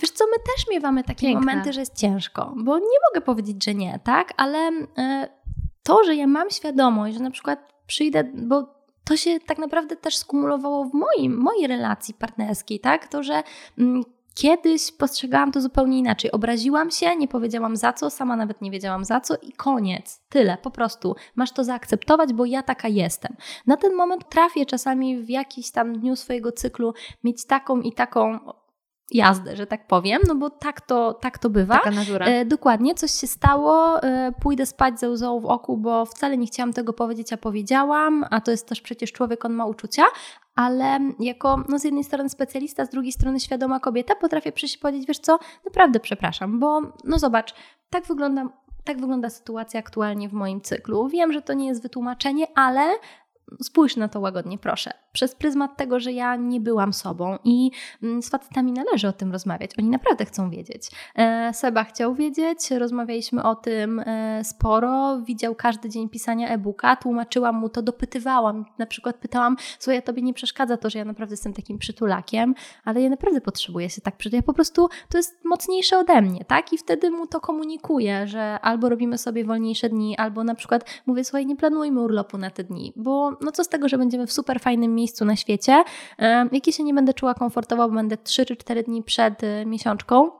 Wiesz co, my też miewamy takie Piękne. momenty, że jest ciężko, bo nie mogę powiedzieć, że nie, tak? Ale y, to, że ja mam świadomość, że na przykład przyjdę, bo to się tak naprawdę też skumulowało w moim, mojej relacji partnerskiej, tak? To, że mm, kiedyś postrzegałam to zupełnie inaczej. Obraziłam się, nie powiedziałam za co, sama nawet nie wiedziałam za co i koniec. Tyle, po prostu. Masz to zaakceptować, bo ja taka jestem. Na ten moment trafię czasami w jakiś tam dniu swojego cyklu mieć taką i taką jazdę, że tak powiem, no bo tak to, tak to bywa. Taka natura. E, dokładnie, coś się stało, e, pójdę spać ze łzą w oku, bo wcale nie chciałam tego powiedzieć, a powiedziałam, a to jest też przecież człowiek, on ma uczucia, ale jako no z jednej strony specjalista, z drugiej strony świadoma kobieta potrafię przyjść i powiedzieć, wiesz co, naprawdę przepraszam, bo no zobacz, tak wygląda tak wygląda sytuacja aktualnie w moim cyklu. Wiem, że to nie jest wytłumaczenie, ale spójrz na to łagodnie, proszę. Przez pryzmat tego, że ja nie byłam sobą i mm, z facetami należy o tym rozmawiać. Oni naprawdę chcą wiedzieć. E, Seba chciał wiedzieć, rozmawialiśmy o tym e, sporo, widział każdy dzień pisania e-booka, tłumaczyłam mu to, dopytywałam. Na przykład pytałam, słuchaj, tobie nie przeszkadza to, że ja naprawdę jestem takim przytulakiem, ale ja naprawdę potrzebuję się tak przytulić. Ja po prostu, to jest mocniejsze ode mnie, tak? I wtedy mu to komunikuję, że albo robimy sobie wolniejsze dni, albo na przykład mówię, słuchaj, nie planujmy urlopu na te dni, bo no co z tego, że będziemy w super fajnym miejscu na świecie, jak ja się nie będę czuła komfortowo, bo będę 3 czy 4 dni przed e, miesiączką,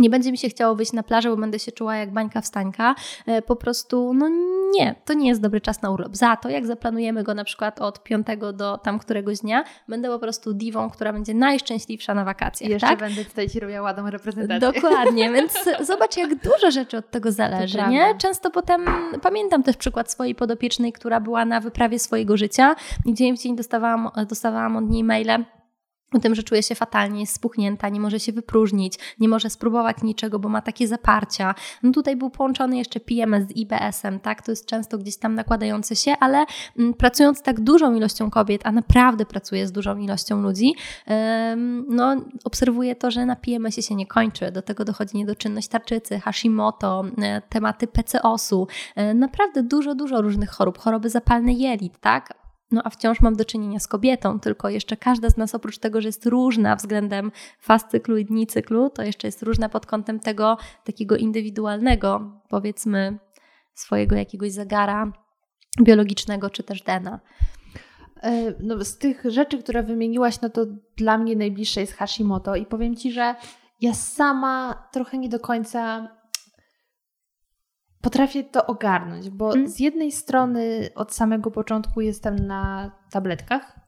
nie będzie mi się chciało wyjść na plażę, bo będę się czuła jak bańka wstańka. E, po prostu, no nie, to nie jest dobry czas na urlop. Za to, jak zaplanujemy go na przykład od 5 do tam któregoś dnia, będę po prostu diwą, która będzie najszczęśliwsza na wakacjach. Jeszcze tak? będę tutaj Ci robiła ładną reprezentację. Dokładnie, więc [LAUGHS] zobacz, jak dużo rzeczy od tego zależy, nie? Często potem, pamiętam też przykład swojej podopiecznej, która była na wyprawie swojego życia i dzień w dzień dostawałam, dostawałam od niej maile o tym, że czuje się fatalnie, jest spuchnięta, nie może się wypróżnić, nie może spróbować niczego, bo ma takie zaparcia. No tutaj był połączony jeszcze PMS z IBS-em, tak? To jest często gdzieś tam nakładające się, ale mm, pracując tak dużą ilością kobiet, a naprawdę pracuję z dużą ilością ludzi, no obserwuję to, że na PMS-ie się nie kończy. Do tego dochodzi niedoczynność tarczycy, Hashimoto, y, tematy PCOS-u, y, naprawdę dużo, dużo różnych chorób, choroby zapalne jelit, tak? No a wciąż mam do czynienia z kobietą, tylko jeszcze każda z nas oprócz tego, że jest różna względem faz cyklu i dni cyklu, to jeszcze jest różna pod kątem tego takiego indywidualnego, powiedzmy, swojego jakiegoś zagara biologicznego czy też DNA. E, no, z tych rzeczy, które wymieniłaś, no to dla mnie najbliższe jest Hashimoto i powiem Ci, że ja sama trochę nie do końca potrafię to ogarnąć, bo hmm. z jednej strony od samego początku jestem na tabletkach,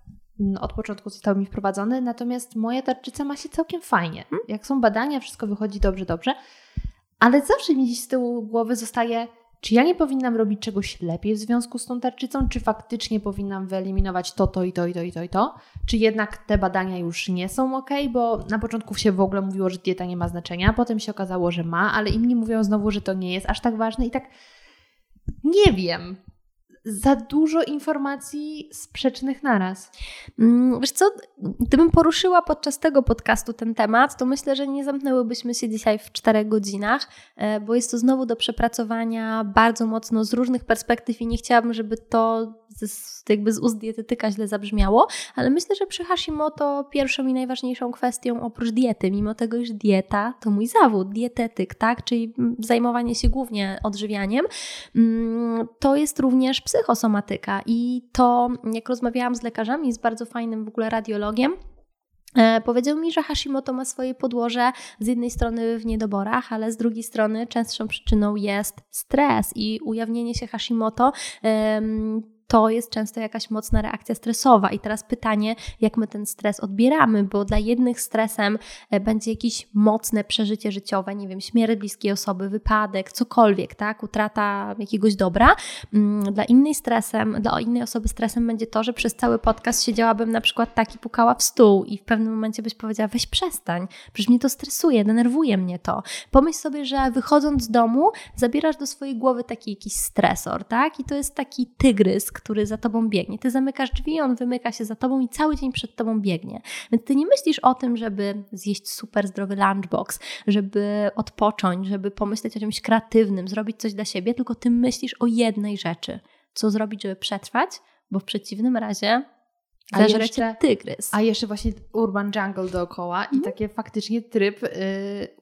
od początku zostały mi wprowadzone, natomiast moja tarczyca ma się całkiem fajnie. Hmm. Jak są badania, wszystko wychodzi dobrze, dobrze, ale zawsze mi gdzieś z tyłu głowy zostaje czy ja nie powinnam robić czegoś lepiej w związku z tą tarczycą, czy faktycznie powinnam wyeliminować to, to i to i to i to i to? Czy jednak te badania już nie są ok? Bo na początku się w ogóle mówiło, że dieta nie ma znaczenia, potem się okazało, że ma, ale inni mówią znowu, że to nie jest aż tak ważne i tak nie wiem za dużo informacji sprzecznych naraz. Mm, wiesz co, gdybym poruszyła podczas tego podcastu ten temat, to myślę, że nie zamknęłybyśmy się dzisiaj w czterech godzinach, e, bo jest to znowu do przepracowania bardzo mocno z różnych perspektyw i nie chciałabym, żeby to jakby z ust dietetyka źle zabrzmiało, ale myślę, że przy Hashimoto pierwszą i najważniejszą kwestią oprócz diety, mimo tego, iż dieta to mój zawód, dietetyk, tak, czyli zajmowanie się głównie odżywianiem, mm, to jest również psychosomatyka i to, jak rozmawiałam z lekarzami, z bardzo fajnym w ogóle radiologiem, e, Powiedział mi, że Hashimoto ma swoje podłoże z jednej strony w niedoborach, ale z drugiej strony częstszą przyczyną jest stres i ujawnienie się Hashimoto to jest często jakaś mocna reakcja stresowa. I teraz pytanie, jak my ten stres odbieramy, bo dla jednych stresem e, będzie jakieś mocne przeżycie życiowe, nie wiem, śmierć bliskiej osoby, wypadek, cokolwiek, tak, utrata jakiegoś dobra. Mm, dla innej stresem, dla innej osoby stresem będzie to, że przez cały podcast siedziałabym na przykład tak i pukała w stół i w pewnym momencie byś powiedziała, weź przestań, przecież mnie to stresuje, denerwuje mnie to. Pomyśl sobie, że wychodząc z domu zabierasz do swojej głowy taki jakiś stresor, tak, i to jest taki tygrys, który za tobą biegnie. Ty zamykasz drzwi, on wymyka się za tobą i cały dzień przed tobą biegnie. Więc ty nie myślisz o tym, żeby zjeść super zdrowy lunchbox, żeby odpocząć, żeby pomyśleć o czymś kreatywnym, zrobić coś dla siebie, tylko ty myślisz o jednej rzeczy. Co zrobić, żeby przetrwać, bo w przeciwnym razie a jeszcze, tygrys. A jeszcze właśnie urban jungle dookoła i mhm. takie faktycznie tryb yy,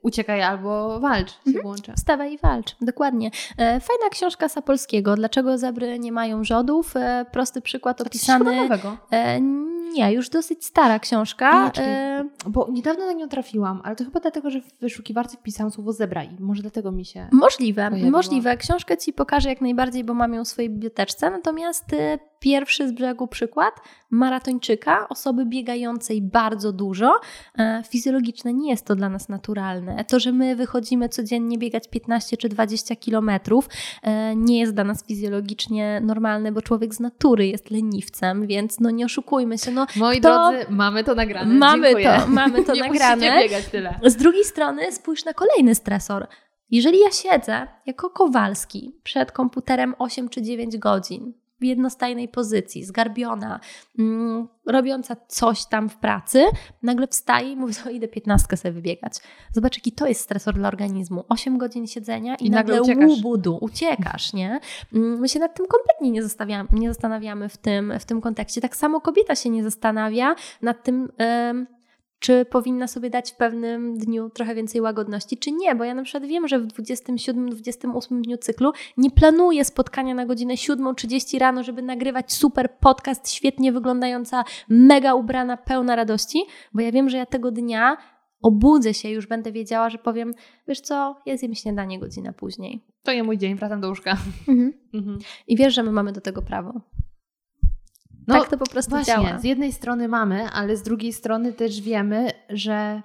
uciekaj albo walcz się mhm. włącza. Wstawaj i walcz, dokładnie. E, fajna książka Sapolskiego. Dlaczego zebry nie mają rządów? E, prosty przykład opisany. E, nie, już dosyć stara książka. E... Bo niedawno na nią trafiłam, ale to chyba dlatego, że w wyszukiwarce wpisałam słowo zebra i może dlatego mi się. Możliwe, pojawiło. możliwe. Książkę ci pokażę jak najbardziej, bo mam ją w swojej biblioteczce. Natomiast e, pierwszy z brzegu przykład maratończyka, osoby biegającej bardzo dużo. E, fizjologiczne nie jest to dla nas naturalne. To, że my wychodzimy codziennie biegać 15 czy 20 kilometrów, e, nie jest dla nas fizjologicznie normalne, bo człowiek z natury jest leniwcem, więc no nie oszukujmy się. No, Moi drodzy, mamy to nagrane. Mamy Dziękuję. to, mamy to [LAUGHS] nie nagrane. biegać tyle. Z drugiej strony spójrz na kolejny stresor. Jeżeli ja siedzę jako Kowalski przed komputerem 8 czy 9 godzin, w jednostajnej pozycji, zgarbiona, mm, robiąca coś tam w pracy, nagle wstaje i mówi, [LAUGHS] że idę piętnastkę sobie wybiegać. Zobacz, jaki to jest stresor dla organizmu. 8 godzin siedzenia i, I nagle, nagle uciekasz. łubudu, uciekasz, nie? Mm, my się nad tym kompletnie nie, nie zastanawiamy w tym, w tym kontekście. Tak samo kobieta się nie zastanawia nad tym... Yy, czy powinna sobie dać w pewnym dniu trochę więcej łagodności, czy nie, bo ja na przykład wiem, że w 27-28 dniu cyklu nie planuję spotkania na godzinę 7.30 rano, żeby nagrywać super podcast, świetnie wyglądająca, mega ubrana, pełna radości, bo ja wiem, że ja tego dnia obudzę się, już będę wiedziała, że powiem, wiesz co, ja zjem śniadanie godzinę później. To nie mój dzień, wracam do łóżka. Mhm. Mhm. I wiesz, że my mamy do tego prawo. No, tak to po prostu właśnie, działa. Z jednej strony mamy, ale z drugiej strony też wiemy, że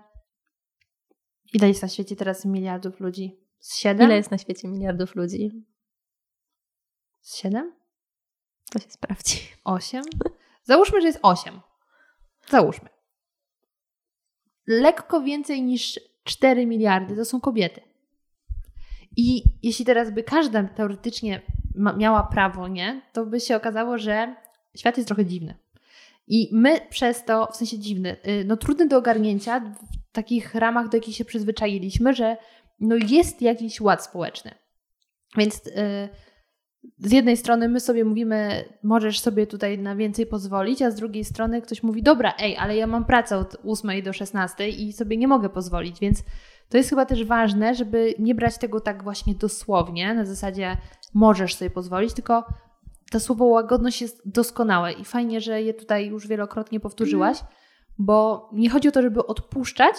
ile jest na świecie teraz miliardów ludzi? Z siedem? Ile jest na świecie miliardów ludzi? Z siedem? To się sprawdzi. Osiem? Załóżmy, że jest osiem. Załóżmy. lekko więcej niż 4 miliardy to są kobiety. I jeśli teraz by każda teoretycznie miała prawo, nie, to by się okazało, że świat jest trochę dziwny. I my przez to, w sensie dziwny, y, no trudny do ogarnięcia w takich ramach, do jakich się przyzwyczailiśmy, że no jest jakiś ład społeczny. Więc yy, z jednej strony my sobie mówimy, możesz sobie tutaj na więcej pozwolić, a z drugiej strony ktoś mówi, dobra, ej, ale ja mam pracę od 8 do 16 i sobie nie mogę pozwolić, więc to jest chyba też ważne, żeby nie brać tego tak właśnie dosłownie, na zasadzie możesz sobie pozwolić, tylko to słowo łagodność jest doskonałe i fajnie, że je tutaj już wielokrotnie powtórzyłaś, bo nie chodzi o to, żeby odpuszczać,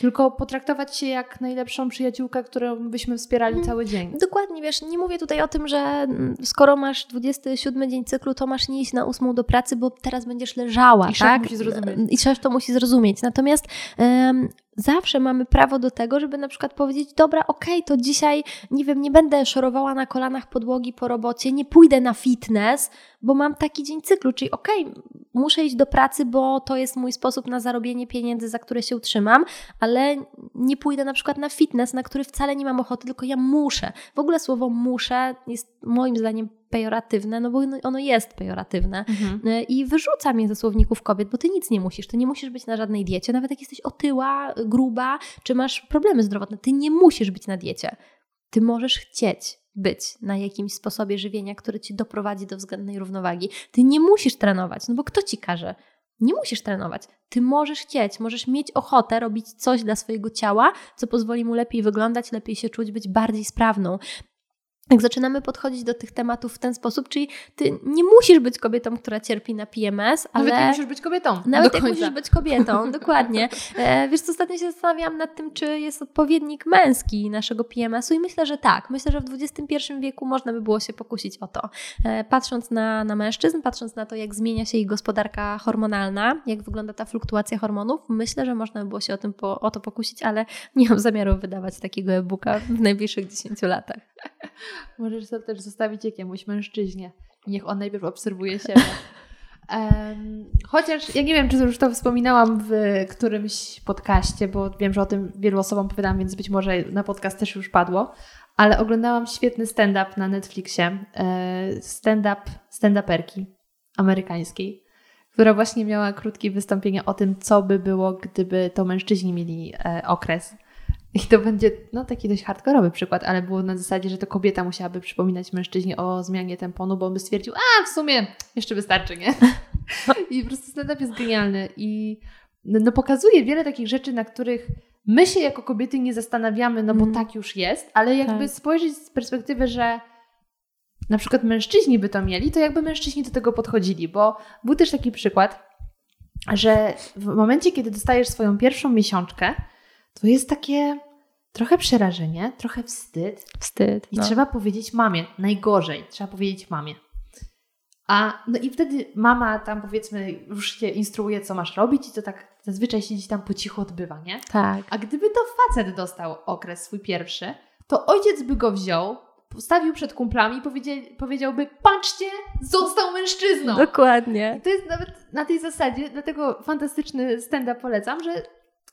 tylko potraktować się jak najlepszą przyjaciółkę, którą byśmy wspierali hmm. cały dzień. Dokładnie, wiesz, nie mówię tutaj o tym, że mm, skoro masz 27 dzień cyklu, to masz nie iść na ósmą do pracy, bo teraz będziesz leżała, I tak? musi zrozumieć. I szef to musi zrozumieć. Natomiast um, zawsze mamy prawo do tego, żeby na przykład powiedzieć, dobra, okej, okay, to dzisiaj, nie wiem, nie będę szorowała na kolanach podłogi po robocie, nie pójdę na fitness, bo mam taki dzień cyklu, czyli okej, okay, muszę iść do pracy, bo to jest mój sposób na zarobienie pieniędzy, za które się utrzymam, ale nie pójdę na przykład na fitness, na który wcale nie mam ochoty, tylko ja muszę. W ogóle słowo muszę jest moim zdaniem pejoratywne, no bo ono jest pejoratywne mhm. E, i wyrzuca mnie ze słowników kobiet, bo ty nic nie musisz, ty nie musisz być na żadnej diecie, nawet jak jesteś otyła, gruba, czy masz problemy zdrowotne, ty nie musisz być na diecie. Ty możesz chcieć być na jakimś sposobie żywienia, który ci doprowadzi do względnej równowagi. Ty nie musisz trenować, no bo kto ci każe? Nie musisz trenować. Ty możesz chcieć, możesz mieć ochotę robić coś dla swojego ciała, co pozwoli mu lepiej wyglądać, lepiej się czuć, być bardziej sprawną jak zaczynamy podchodzić do tych tematów w ten sposób, czyli ty nie musisz być kobietą, która cierpi na PMS, ale... Nawet nie musisz być kobietą. Nawet jak musisz być kobietą, [LAUGHS] dokładnie. E, wiesz co, ostatnio się zastanawiałam nad tym, czy jest odpowiednik męski naszego PMS-u i myślę, że tak. Myślę, że w XXI wieku można by było się pokusić o to. E, patrząc na, na mężczyzn, patrząc na to, jak zmienia się ich gospodarka hormonalna, jak wygląda ta fluktuacja hormonów, myślę, że można by było się o, tym po, o to pokusić, ale nie mam zamiaru wydawać takiego e-booka w najbliższych 10 latach. [LAUGHS] Możesz to też zostawić jakiemuś mężczyźnie. Niech on najpierw obserwuje siebie. [LAUGHS] Um, chociaż ja nie wiem, czy już to wspominałam w którymś podcaście, bo wiem, że o tym wielu osobom opowiadam, więc być może na podcast też już padło, ale oglądałam świetny stand-up na Netflixie. E, stand-up stand-uperki amerykańskiej, która właśnie miała krótkie wystąpienie o tym, co by było, gdyby to mężczyźni mieli e, okres i to będzie no, taki dość hardkorowy przykład, ale było na zasadzie, że to kobieta musiałaby przypominać mężczyźnie o zmianie temponu, bo on by stwierdził, a w sumie jeszcze wystarczy, nie? [LAUGHS] I po prostu stand-up jest genialny i no, no, pokazuje wiele takich rzeczy, na których my się jako kobiety nie zastanawiamy, no bo mm. tak już jest, ale jakby tak. spojrzeć z perspektywy, że na przykład mężczyźni by to mieli, to jakby mężczyźni do tego podchodzili, bo był też taki przykład, że w momencie, kiedy dostajesz swoją pierwszą miesiączkę, to jest takie trochę przerażenie, trochę wstyd. Wstyd. I no. trzeba powiedzieć mamie, najgorzej, trzeba powiedzieć mamie. A no i wtedy mama tam powiedzmy już cię instruuje, co masz robić, i to tak zazwyczaj siedzi tam po cichu odbywa, nie? Tak. A gdyby to facet dostał okres swój pierwszy, to ojciec by go wziął, postawił przed kumplami i powiedział, powiedziałby: Patrzcie, został mężczyzną. Dokładnie. I to jest nawet na tej zasadzie, dlatego fantastyczny stand-up polecam, że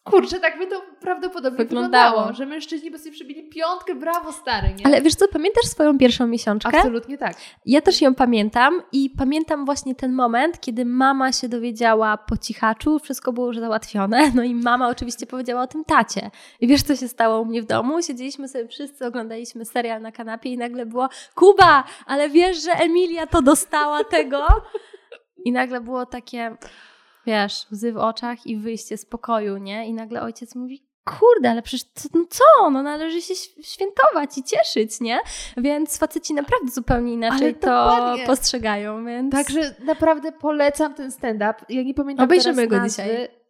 Kurczę, tak by to prawdopodobnie wyglądało, wyglądało że mężczyźni by sobie przybili piątkę, brawo stary, nie? Ale wiesz co, pamiętasz swoją pierwszą miesiączkę? Absolutnie tak. Ja też ją pamiętam i pamiętam właśnie ten moment, kiedy mama się dowiedziała po cichaczu, wszystko było już załatwione, [LAUGHS] no i mama oczywiście powiedziała o tym tacie. I wiesz co się stało u mnie w domu? Siedzieliśmy sobie wszyscy, oglądaliśmy serial na kanapie i nagle było Kuba, ale wiesz, że Emilia to dostała tego? I nagle było takie wiesz, łzy w oczach i wyjście z pokoju, nie? I nagle ojciec mówi, kurde, ale przecież to, no co, no należy się świętować i cieszyć, nie? Więc faceci naprawdę zupełnie inaczej to postrzegają, więc... Także naprawdę polecam ten stand-up. Ja nie pamiętam Obejrzymy go nazwy. dzisiaj.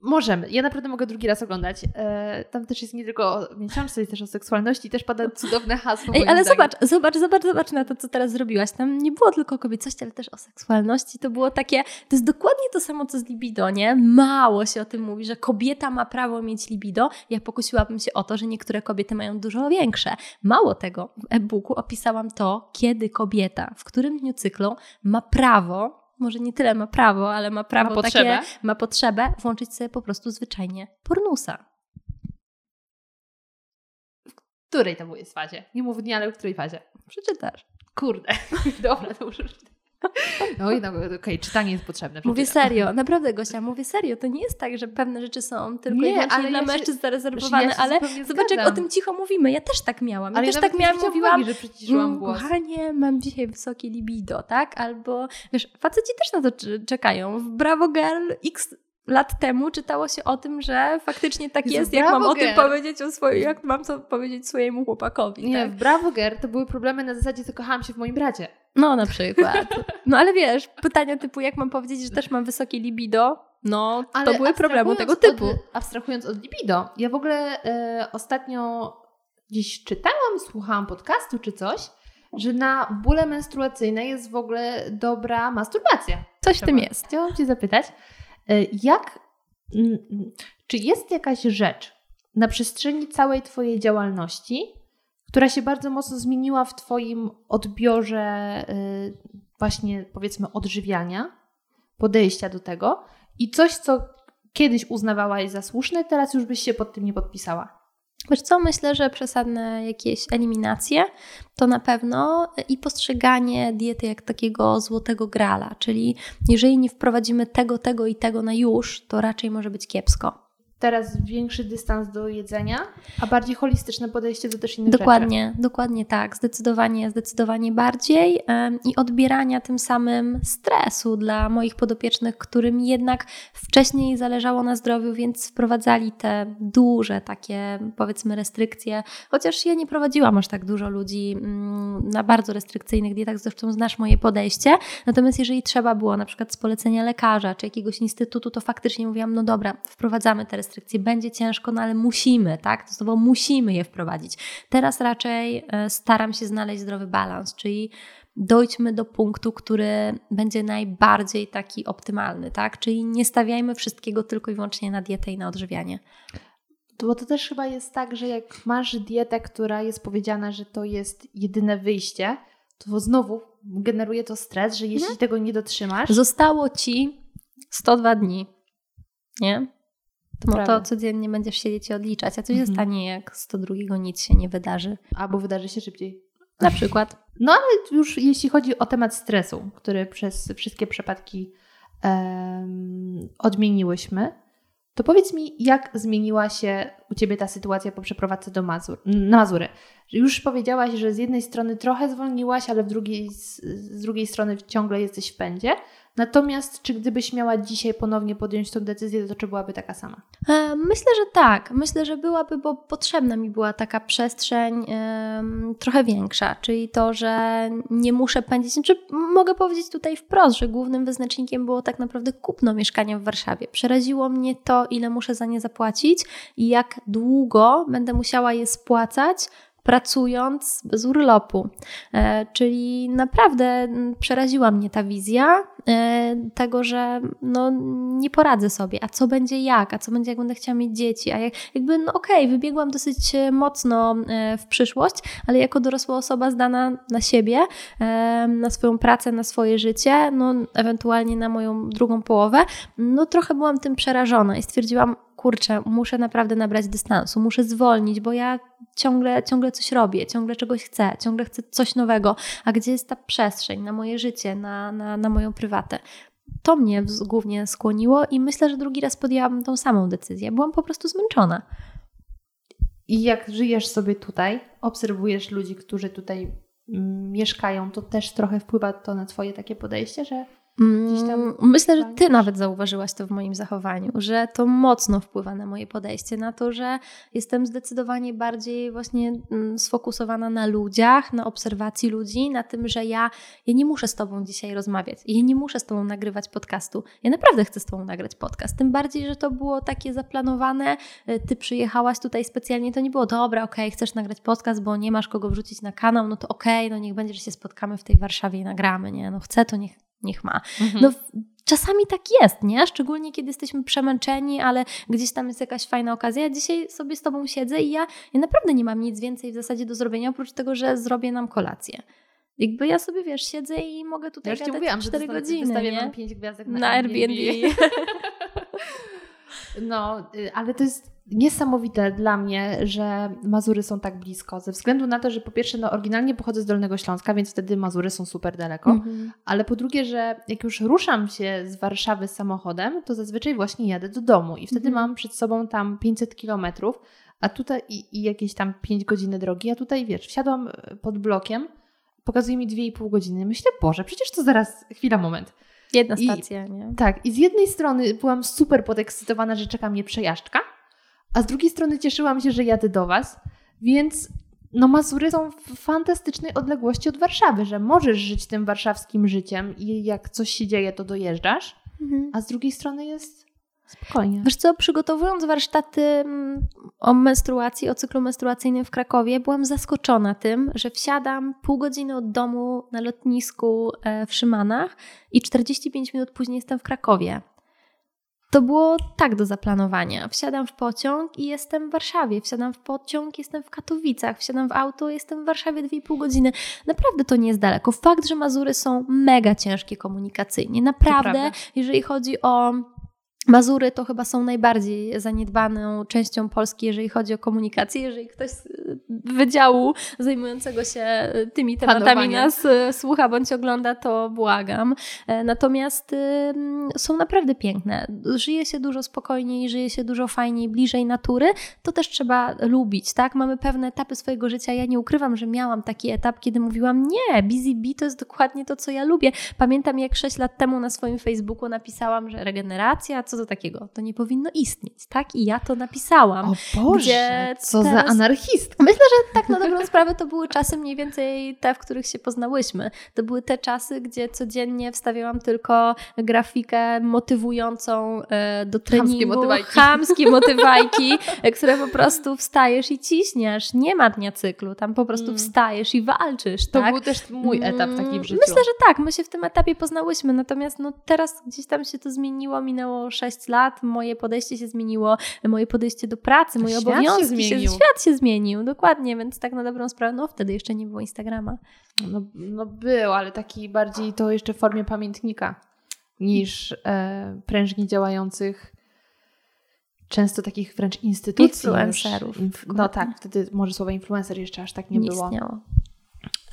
Możemy. Ja naprawdę mogę drugi raz oglądać. E, tam też jest nie tylko o miesiączce, jest też o seksualności, też pada cudowne hasło. Ej, ale zobacz, zobacz, zobacz, zobacz na to, co teraz zrobiłaś. Tam nie było tylko o kobiecości, ale też o seksualności. To było takie, to jest dokładnie to samo, co z libido, nie? Mało się o tym mówi, że kobieta ma prawo mieć libido. Ja pokusiłabym się o to, że niektóre kobiety mają dużo większe. Mało tego, w e-booku opisałam to, kiedy kobieta, w którym dniu cyklu ma prawo może nie tyle ma prawo, ale ma prawo Ma potrzebę? takie, ma potrzebę włączyć sobie po prostu zwyczajnie pornusa. W której to jest fazie? Nie mów dnia, ale w której fazie? Przeczytasz. Kurde. [LAUGHS] Dobra, to muszę przeczytać. No i no, okej, czytanie jest potrzebne. Mówię serio, naprawdę Gosia, mówię serio. To nie jest tak, że pewne rzeczy są tylko Nie, i wyłącznie ale dla ja mężczyzn zarezerwowane, ja ale zobacz jak o tym cicho mówimy. Ja też tak miałam. Ja Ale też nawet tak miałam, mówiłam, uwagi, że przyciszyłam Mm, głos. Kochanie, mam dzisiaj wysokie libido, tak? Albo wiesz, faceci też na to czekają. W Bravo Girl x lat temu czytało się o tym, że faktycznie tak jest, jak mam o tym powiedzieć o swoim, jak mam to powiedzieć swojemu chłopakowi, Nie, tak? w Bravo Girl to były problemy na zasadzie, to kochałam się w moim bracie. No na przykład. No ale wiesz, pytania typu, jak mam powiedzieć, że też mam wysokie libido, no to były problemy tego typu. Od, abstrahując od libido, ja w ogóle e, ostatnio gdzieś czytałam, słuchałam podcastu czy coś, że na bóle menstruacyjne jest w ogóle dobra masturbacja. Coś w tym jest. Chciałam Cię zapytać, jak, mm, mm, czy jest jakaś rzecz na przestrzeni całej Twojej działalności, która się bardzo mocno zmieniła w Twoim odbiorze e, właśnie powiedzmy odżywiania, podejścia do tego i coś, co kiedyś uznawałaś za słuszne, teraz już byś się pod tym nie podpisała. Wiesz co, myślę, że przesadne jakieś eliminacje to na pewno i postrzeganie diety jak takiego złotego grala, czyli jeżeli nie wprowadzimy tego, tego i tego na już, to raczej może być kiepsko. Teraz większy dystans do jedzenia, a bardziej holistyczne podejście do też innych Dokładnie, dokładnie tak, zdecydowanie, zdecydowanie bardziej i odbierania tym samym stresu dla moich podopiecznych, którym jednak wcześniej zależało na zdrowiu, więc wprowadzali te duże takie powiedzmy restrykcje, chociaż ja nie prowadziłam aż tak dużo ludzi mm, na bardzo restrykcyjnych dietach, zresztą znasz moje podejście, natomiast jeżeli trzeba było na przykład z polecenia lekarza czy jakiegoś instytutu, to faktycznie mówiłam, no dobra, wprowadzamy te restrykcje, będzie ciężko, no ale musimy, tak, to słowo musimy je wprowadzić. Teraz raczej e, staram się znaleźć zdrowy balans, czyli dojdźmy do punktu, który będzie najbardziej taki optymalny, tak? Czyli nie stawiajmy wszystkiego tylko i wyłącznie na dietę i na odżywianie. Bo to też chyba jest tak, że jak masz dietę, która jest powiedziana, że to jest jedyne wyjście, to znowu generuje to stres, że jeśli tego nie dotrzymasz, Zostało ci 102 dni, nie? No to prawda. codziennie będziesz siedzieć i odliczać, a co się Mhm. stanie, jak 102 nic się nie wydarzy? albo wydarzy się szybciej. Na przykład. No ale już jeśli chodzi o temat stresu, który przez wszystkie przypadki em, odmieniłyśmy, to powiedz mi, jak zmieniła się u Ciebie ta sytuacja po przeprowadzce do Mazur, na Mazury? Już powiedziałaś, że z jednej strony trochę zwolniłaś, ale w drugiej, z, z drugiej strony ciągle jesteś w pędzie. Natomiast czy gdybyś miała dzisiaj ponownie podjąć tę decyzję, to czy byłaby taka sama? E, Myślę, że tak. Myślę, że byłaby, bo potrzebna mi była taka przestrzeń trochę większa, czyli to, że nie muszę pędzić. Znaczy, mogę powiedzieć tutaj wprost, że głównym wyznacznikiem było tak naprawdę kupno mieszkania w Warszawie. Przeraziło mnie to, ile muszę za nie zapłacić i jak długo będę musiała je spłacać. Pracując bez urlopu. E, czyli naprawdę przeraziła mnie ta wizja tego, że no, nie poradzę sobie, a co będzie jak, a co będzie jak będę chciała mieć dzieci, a jak, jakby no okej, wybiegłam dosyć e, mocno e, w przyszłość, ale jako dorosła osoba zdana na siebie, e, na swoją pracę, na swoje życie, no ewentualnie na moją drugą połowę, no trochę byłam tym przerażona i stwierdziłam, kurczę, muszę naprawdę nabrać dystansu, muszę zwolnić, bo ja ciągle, ciągle coś robię, ciągle czegoś chcę, ciągle chcę coś nowego, a gdzie jest ta przestrzeń na moje życie, na, na, na moją To mnie głównie skłoniło i myślę, że drugi raz podjęłam tą samą decyzję. Byłam po prostu zmęczona. I jak żyjesz sobie tutaj, obserwujesz ludzi, którzy tutaj mm, mieszkają, to też trochę wpływa to na Twoje takie podejście, że Myślę, że ty nawet zauważyłaś to w moim zachowaniu, że to mocno wpływa na moje podejście, na to, że jestem zdecydowanie bardziej właśnie mm, sfokusowana na ludziach, na obserwacji ludzi, na tym, że ja, ja nie muszę z tobą dzisiaj rozmawiać, ja nie muszę z tobą nagrywać podcastu. Ja naprawdę chcę z tobą nagrać podcast, tym bardziej, że to było takie zaplanowane, y, ty przyjechałaś tutaj specjalnie, to nie było dobra, okej, chcesz nagrać podcast, bo nie masz kogo wrzucić na kanał, no to okej, no niech będzie, że się spotkamy w tej Warszawie i nagramy, nie, no chcę, to niech, niech ma. No, w- czasami tak jest, nie? Szczególnie kiedy jesteśmy przemęczeni, ale gdzieś tam jest jakaś fajna okazja. Ja dzisiaj sobie z Tobą siedzę i ja, ja naprawdę nie mam nic więcej w zasadzie do zrobienia, oprócz tego, że zrobię nam kolację. Jakby ja sobie, wiesz, siedzę i mogę tutaj ja gadać mówiłam, 4 że godziny, wystawiam nie? 5 gwiazdek na, Na Airbnb. [LAUGHS] No, y, ale to jest niesamowite dla mnie, że Mazury są tak blisko, ze względu na to, że po pierwsze, no oryginalnie pochodzę z Dolnego Śląska, więc wtedy Mazury są super daleko, Mhm. ale po drugie, że jak już ruszam się z Warszawy samochodem, to zazwyczaj właśnie jadę do domu i wtedy Mhm. mam przed sobą tam 500 kilometrów, a tutaj i, i jakieś tam 5 godziny drogi, a tutaj wiesz, wsiadłam y, pod blokiem, pokazuje mi 2,5 godziny, myślę, Boże, przecież to zaraz, chwila, moment. Jedna I- stacja, nie? Tak, i z jednej strony byłam super podekscytowana, że czeka mnie przejażdżka, a z drugiej strony cieszyłam się, że jadę do Was, więc no Mazury są w fantastycznej odległości od Warszawy, że możesz żyć tym warszawskim życiem i jak coś się dzieje, to dojeżdżasz, Mhm. a z drugiej strony jest spokojnie. Wiesz co, przygotowując warsztaty mm, o menstruacji, o cyklu menstruacyjnym w Krakowie, byłam zaskoczona tym, że wsiadam pół godziny od domu na lotnisku e, w Szymanach i 45 minut później jestem w Krakowie. To było tak do zaplanowania. Wsiadam w pociąg i jestem w Warszawie. Wsiadam w pociąg, jestem w Katowicach. Wsiadam w auto, jestem w Warszawie 2,5 godziny. Naprawdę to nie jest daleko. Fakt, że Mazury są mega ciężkie komunikacyjnie. Naprawdę, jeżeli chodzi o Mazury to chyba są najbardziej zaniedbaną częścią Polski, jeżeli chodzi o komunikację. Jeżeli ktoś z y, wydziału zajmującego się y, tymi tematami Panowania. nas y, słucha bądź ogląda, to błagam. E, Natomiast są naprawdę piękne. Żyje się dużo spokojniej, żyje się dużo fajniej, bliżej natury. To też trzeba lubić, tak? Mamy pewne etapy swojego życia. Ja nie ukrywam, że miałam taki etap, kiedy mówiłam, nie, Busy Bee to jest dokładnie to, co ja lubię. Pamiętam, jak 6 lat temu na swoim Facebooku napisałam, że regeneracja, co to takiego? To nie powinno istnieć, tak? I ja to napisałam. O Boże, co za teraz- anarchistka. Myślę, że tak na dobrą [LAUGHS] sprawę to były czasy mniej więcej te, w których się poznałyśmy. To były te czasy, gdzie codziennie wstawiałam tylko grafikę motywującą e, do treningu. motywajki. Chamskie motywajki, [LAUGHS] które po prostu wstajesz i ciśniesz. Nie ma dnia cyklu, tam po prostu Mm. wstajesz i walczysz, To tak? był też mój etap taki Mm, w życiu. Myślę, że tak, my się w tym etapie poznałyśmy, natomiast no teraz gdzieś tam się to zmieniło, minęło 6 lat, moje podejście się zmieniło, moje podejście do pracy, moje Świat się obowiązki zmienił. świat się zmienił, dokładnie, więc tak na dobrą sprawę, no wtedy jeszcze nie było Instagrama. No, no był, ale taki bardziej to jeszcze w formie pamiętnika niż e, prężnie działających, często takich wręcz instytucji. Influencerów. Już. Inf- no tak, wtedy może słowa influencer jeszcze aż tak nie, Nie było. istniało.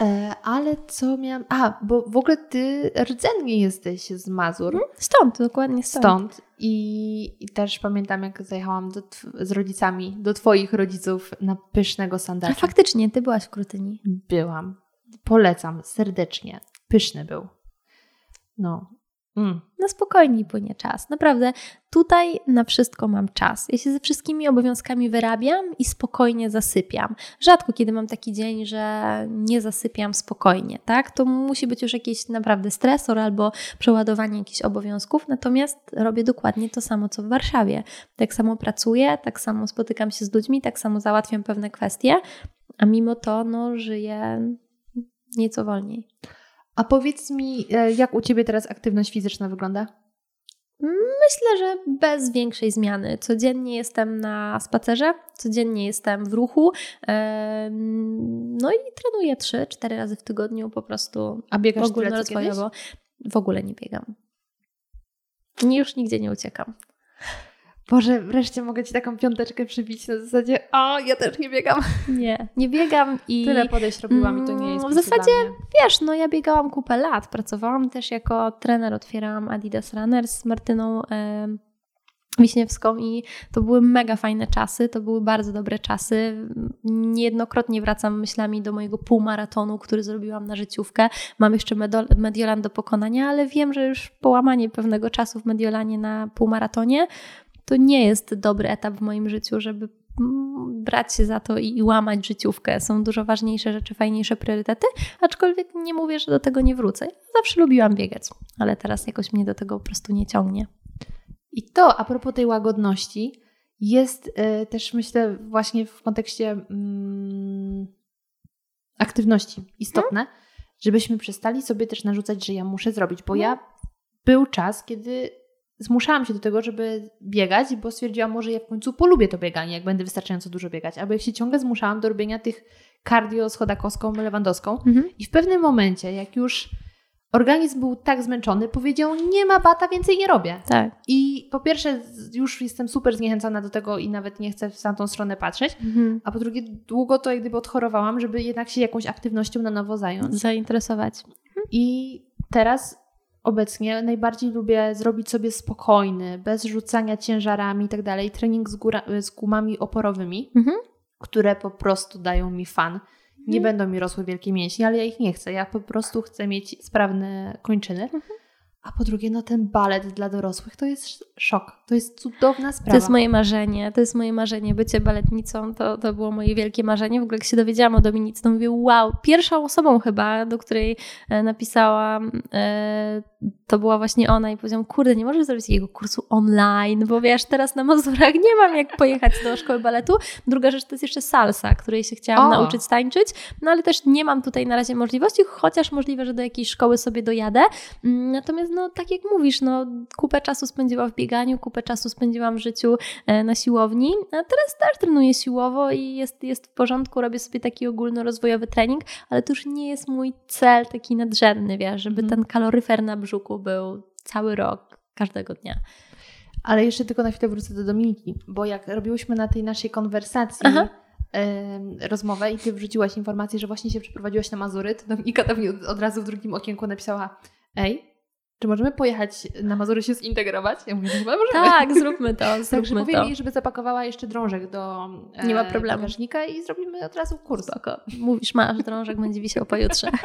E, ale co miałam... A, bo w ogóle ty rdzennie jesteś z Mazur. Stąd, dokładnie stąd. Stąd. I, I też pamiętam, jak zajechałam do z rodzicami do twoich rodziców na pysznego A sandacza. faktycznie, ty byłaś w Krutyni. Byłam. Polecam serdecznie. Pyszny był. No. Mm. No spokojniej płynie czas. Naprawdę, tutaj na wszystko mam czas. Ja się ze wszystkimi obowiązkami wyrabiam i spokojnie zasypiam. Rzadko kiedy mam taki dzień, że nie zasypiam spokojnie, tak? To musi być już jakiś naprawdę stresor albo przeładowanie jakichś obowiązków, natomiast robię dokładnie to samo, co w Warszawie. Tak samo pracuję, tak samo spotykam się z ludźmi, tak samo załatwiam pewne kwestie, a mimo to no, żyję nieco wolniej. A powiedz mi, e, jak u ciebie teraz aktywność fizyczna wygląda? Myślę, że bez większej zmiany. Codziennie jestem na spacerze, codziennie jestem w ruchu. No i trenuję 3-4 razy w tygodniu po prostu A biegasz ogólnorozwojowo. W ogóle nie biegam. Już nigdzie nie uciekam. Boże, wreszcie mogę ci taką piąteczkę przybić na zasadzie o, ja też nie biegam. Nie, nie biegam i Tyle podejść robiłam i to nie jest Mm, w zasadzie- wiesz, no ja biegałam kupę lat. Pracowałam też jako trener, otwierałam Adidas Runners z Martyną em, Wiśniewską i to były mega fajne czasy, to były bardzo dobre czasy. Niejednokrotnie wracam myślami do mojego półmaratonu, który zrobiłam na życiówkę. Mam jeszcze Mediolan do pokonania, ale wiem, że już połamanie pewnego czasu w Mediolanie na półmaratonie to nie jest dobry etap w moim życiu, żeby mm, brać się za to i, i łamać życiówkę. Są dużo ważniejsze rzeczy, fajniejsze priorytety, aczkolwiek nie mówię, że do tego nie wrócę. Zawsze lubiłam biegać, ale teraz jakoś mnie do tego po prostu nie ciągnie. I to, a propos tej łagodności, jest e, też myślę właśnie w kontekście mm, aktywności istotne, żebyśmy przestali sobie też narzucać, że ja muszę zrobić, bo ja był czas, kiedy zmuszałam się do tego, żeby biegać, bo stwierdziłam, może ja w końcu polubię to bieganie, jak będę wystarczająco dużo biegać, albo jak się ciągle zmuszałam do robienia tych cardio z chodakowską, lewandowską Mhm. i w pewnym momencie, jak już organizm był tak zmęczony, powiedział, nie ma bata, więcej nie robię. Tak. I po pierwsze, już jestem super zniechęcona do tego i nawet nie chcę w tamtą stronę patrzeć. Mhm. A po drugie, długo to jak gdyby odchorowałam, żeby jednak się jakąś aktywnością na nowo zająć. Zainteresować. I teraz obecnie najbardziej lubię zrobić sobie spokojny, bez rzucania ciężarami i tak dalej, trening z, góra, z gumami oporowymi, Mhm. które po prostu dają mi fan. Nie Mhm. będą mi rosły wielkie mięśnie, ale ja ich nie chcę. Ja po prostu chcę mieć sprawne kończyny. Mhm. A po drugie, no ten balet dla dorosłych to jest szok. To jest cudowna sprawa. To jest moje marzenie, to jest moje marzenie. Bycie baletnicą to, to było moje wielkie marzenie. W ogóle jak się dowiedziałam o Dominice, to mówię, wow, pierwszą osobą chyba, do której e, napisałam, e, to była właśnie ona i powiedziałam, kurde, nie możesz zrobić takiego kursu online, bo wiesz, teraz na Mazurach nie mam jak pojechać do szkoły baletu. Druga rzecz to jest jeszcze salsa, której się chciałam O. nauczyć tańczyć, no ale też nie mam tutaj na razie możliwości, chociaż możliwe, że do jakiejś szkoły sobie dojadę. Mm, Natomiast no tak jak mówisz, no kupę czasu spędziłam w bieganiu, kupę czasu spędziłam w życiu e, na siłowni, a teraz też trenuję siłowo i jest, jest w porządku, robię sobie taki ogólnorozwojowy trening, ale to już nie jest mój cel taki nadrzędny, wiesz, żeby Mhm. ten kaloryfer na brzuchu był cały rok, każdego dnia. Ale jeszcze tylko na chwilę wrócę do Dominiki, bo jak robiłyśmy na tej naszej konwersacji em, rozmowę i ty wrzuciłaś informację, że właśnie się przeprowadziłaś na Mazury, to Dominika mi od, od razu w drugim okienku napisała ej, czy możemy pojechać na Mazury się zintegrować? Ja mówię, no chyba możemy. Tak, zróbmy to, [LAUGHS] Także zróbmy powiem to. jej, żeby zapakowała jeszcze drążek do e, Nie ma problemu. bagażnika i zrobimy od razu kurs. Spoko. Mówisz, masz, drążek będzie wisiał pojutrze. [LAUGHS]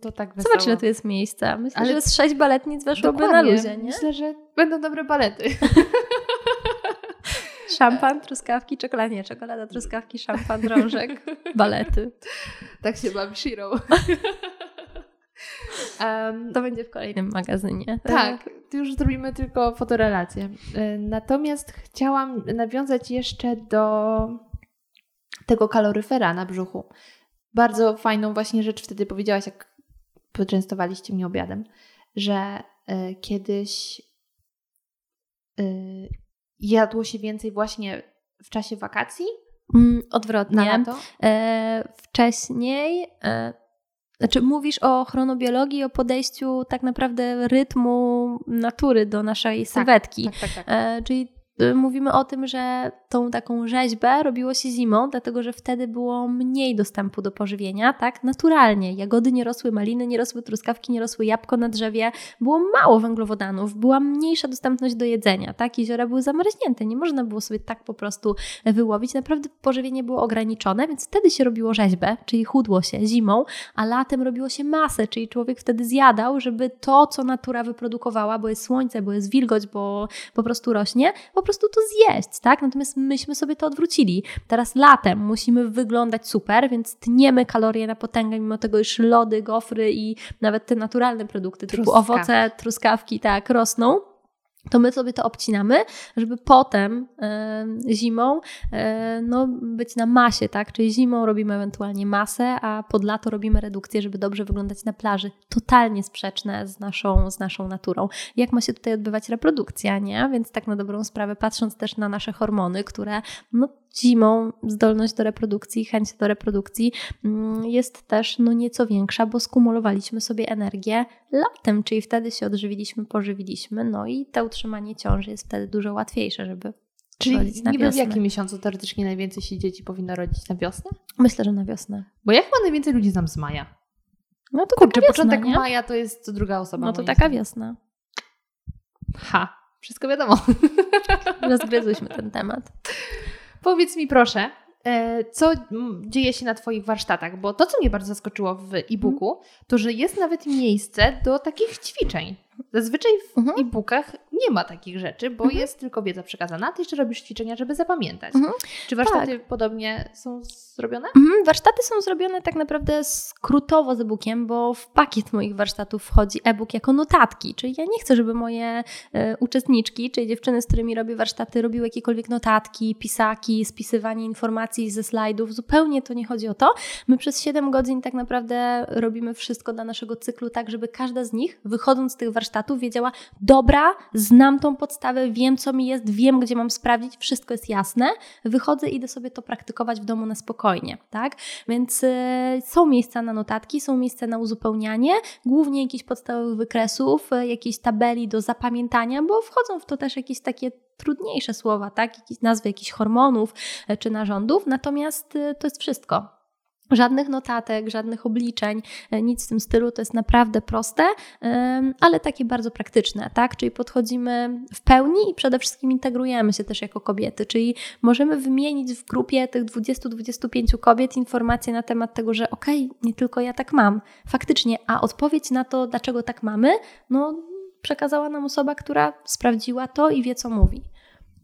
To tak wesoło. Zobacz, ile tu jest miejsca. Myślę, Ale- że z sześć baletnic weszłoby na Dokładnie. luzie, nie? Myślę, że będą dobre balety. [LAUGHS] Szampan, truskawki, czekolada, nie, czekolada, truskawki, szampan, drążek, balety. tak się bawi Shiro. Em, To będzie w kolejnym magazynie. Tak, tu już zrobimy tylko fotorelację. E, Natomiast chciałam nawiązać jeszcze do tego kaloryfera na brzuchu. Bardzo fajną właśnie rzecz wtedy powiedziałaś, jak poczęstowaliście mnie obiadem, że e, kiedyś e, jadło się więcej właśnie w czasie wakacji Mm, na odwrotnie. lato. E, wcześniej, e, znaczy mówisz o chronobiologii, o podejściu tak naprawdę rytmu natury do naszej sylwetki. Tak, tak, tak. E, czyli y, mówimy o tym, że tą taką rzeźbę robiło się zimą, dlatego że wtedy było mniej dostępu do pożywienia, tak? Naturalnie. Jagody nie rosły, maliny nie rosły, truskawki nie rosły, jabłko na drzewie. Było mało węglowodanów, była mniejsza dostępność do jedzenia, tak? Jeziora były zamarznięte, nie można było sobie tak po prostu wyłowić. Naprawdę pożywienie było ograniczone, więc wtedy się robiło rzeźbę, czyli chudło się zimą, a latem robiło się masę, czyli człowiek wtedy zjadał, żeby to, co natura wyprodukowała, bo jest słońce, bo jest wilgoć, bo po prostu rośnie, po prostu to zjeść, tak? Natomiast myśmy sobie to odwrócili. Teraz latem musimy wyglądać super, więc tniemy kalorie na potęgę, mimo tego, iż lody, gofry i nawet te naturalne produkty typu owoce, truskawki, tak, rosną. To my sobie to obcinamy, żeby potem e, zimą e, no, być na masie, tak? Czyli zimą robimy ewentualnie masę, a pod lato robimy redukcję, żeby dobrze wyglądać na plaży. Totalnie sprzeczne z naszą, z naszą naturą. Jak ma się tutaj odbywać reprodukcja, nie? Więc tak na dobrą sprawę, patrząc też na nasze hormony, które no, zimą zdolność do reprodukcji, chęć do reprodukcji mm, jest też no, nieco większa, bo skumulowaliśmy sobie energię latem, czyli wtedy się odżywiliśmy, pożywiliśmy, no i to utrzymanie ciąży jest wtedy dużo łatwiejsze, żeby Czyli niby w jakim miesiącu teoretycznie najwięcej się dzieci powinno rodzić na wiosnę? Myślę, że na wiosnę. Bo ja chyba najwięcej ludzi znam z maja. No to Kurczę, wiosna, początek nie? maja to jest druga osoba. No to taka zdaniem. wiosna. Ha, wszystko wiadomo. Rozgryzłyśmy ten temat. Powiedz mi proszę, e, co dzieje się na Twoich warsztatach? Bo to, co mnie bardzo zaskoczyło w e-booku, to że jest nawet miejsce do takich ćwiczeń. Zazwyczaj w Mhm. e-bookach nie ma takich rzeczy, bo Mhm. jest tylko wiedza przekazana, ty jeszcze robisz ćwiczenia, żeby zapamiętać. Mhm. Czy warsztaty podobnie są zrobione? Mhm, warsztaty są zrobione tak naprawdę skrótowo z e-bookiem, bo w pakiet moich warsztatów wchodzi e-book jako notatki. Czyli ja nie chcę, żeby moje e, uczestniczki, czyli dziewczyny, z którymi robię warsztaty, robiły jakiekolwiek notatki, pisaki, spisywanie informacji ze slajdów. Zupełnie to nie chodzi o to. My przez 7 godzin tak naprawdę robimy wszystko dla naszego cyklu, tak żeby każda z nich, wychodząc z tych warsztatów, warsztatów wiedziała, dobra, znam tą podstawę, wiem co mi jest, wiem gdzie mam sprawdzić, wszystko jest jasne, wychodzę i idę sobie to praktykować w domu na spokojnie, tak? Więc y, są miejsca na notatki, są miejsca na uzupełnianie, głównie jakichś podstawowych wykresów, y, jakiejś tabeli do zapamiętania, bo wchodzą w to też jakieś takie trudniejsze słowa, tak? Jakieś nazwy jakichś hormonów y, czy narządów, natomiast to jest wszystko. Żadnych notatek, żadnych obliczeń, e, nic w tym stylu, to jest naprawdę proste, ale takie bardzo praktyczne, tak? Czyli podchodzimy w pełni i przede wszystkim integrujemy się też jako kobiety, czyli możemy wymienić w grupie tych 20-25 kobiet informacje na temat tego, że okej, okay, nie tylko ja tak mam, faktycznie, a odpowiedź na to, dlaczego tak mamy, no przekazała nam osoba, która sprawdziła to i wie, co mówi.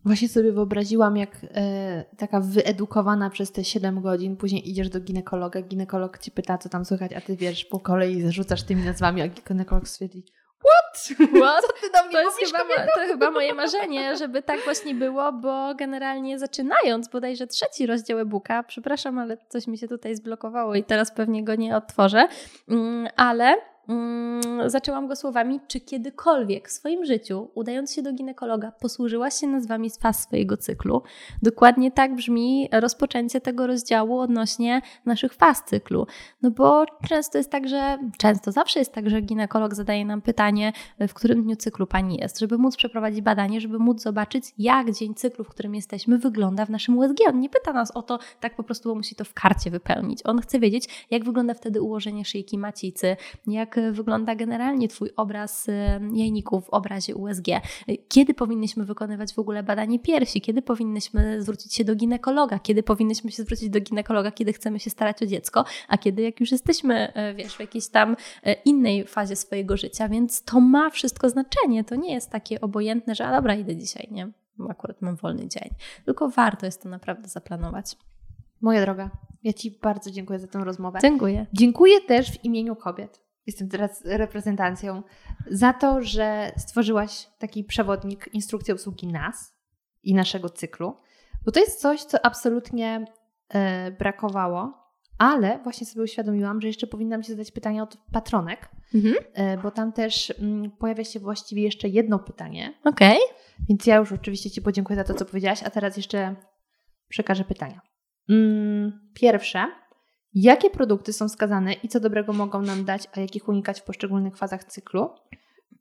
Właśnie sobie wyobraziłam, jak e, taka wyedukowana przez te 7 godzin, później idziesz do ginekologa, ginekolog ci pyta, co tam słychać, a ty wiesz, po kolei zarzucasz tymi nazwami, a ginekolog stwierdzi, What? What? [LAUGHS] Co ty do mnie to, jest chyba, to chyba moje marzenie, żeby tak właśnie było, bo generalnie zaczynając bodajże trzeci rozdział e-booka, przepraszam, ale coś mi się tutaj zblokowało i teraz pewnie go nie otworzę, mm, ale mm, zaczęłam go słowami, czy kiedykolwiek w swoim życiu, udając się do ginekologa, posłużyłaś się nazwami faz swojego cyklu? Dokładnie tak brzmi rozpoczęcie tego rozdziału odnośnie naszych faz cyklu. No bo często jest tak, że, często zawsze jest tak, że ginekolog zadaje nam pytanie, w którym dniu cyklu pani jest, żeby móc przeprowadzić badanie, żeby móc zobaczyć, jak dzień cyklu, w którym jesteśmy, wygląda w naszym USG. On nie pyta nas o to tak po prostu, bo musi to w karcie wypełnić. On chce wiedzieć, jak wygląda wtedy ułożenie szyjki macicy, jak wygląda generalnie Twój obraz y, jajników w obrazie USG. Kiedy powinniśmy wykonywać w ogóle badanie piersi? Kiedy powinnyśmy zwrócić się do ginekologa? Kiedy powinnyśmy się zwrócić do ginekologa, kiedy chcemy się starać o dziecko? A kiedy jak już jesteśmy, y, wiesz, w jakiejś tam y, innej fazie swojego życia, więc to ma wszystko znaczenie. To nie jest takie obojętne, że a dobra, idę dzisiaj, nie? Akurat mam wolny dzień. Tylko warto jest to naprawdę zaplanować. Moja droga, ja Ci bardzo dziękuję za tę rozmowę. Dziękuję. Dziękuję też w imieniu kobiet jestem teraz reprezentacją, za to, że stworzyłaś taki przewodnik, instrukcję obsługi nas i naszego cyklu, bo to jest coś, co absolutnie e, brakowało, ale właśnie sobie uświadomiłam, że jeszcze powinnam się zadać pytanie od patronek, mhm. e, bo tam też m, mm, pojawia się właściwie jeszcze jedno pytanie. Okej. Okay. Więc ja już oczywiście Ci podziękuję za to, co powiedziałaś, a teraz jeszcze przekażę pytania. Mm, pierwsze, Jakie produkty są wskazane i co dobrego mogą nam dać, a jakich unikać w poszczególnych fazach cyklu?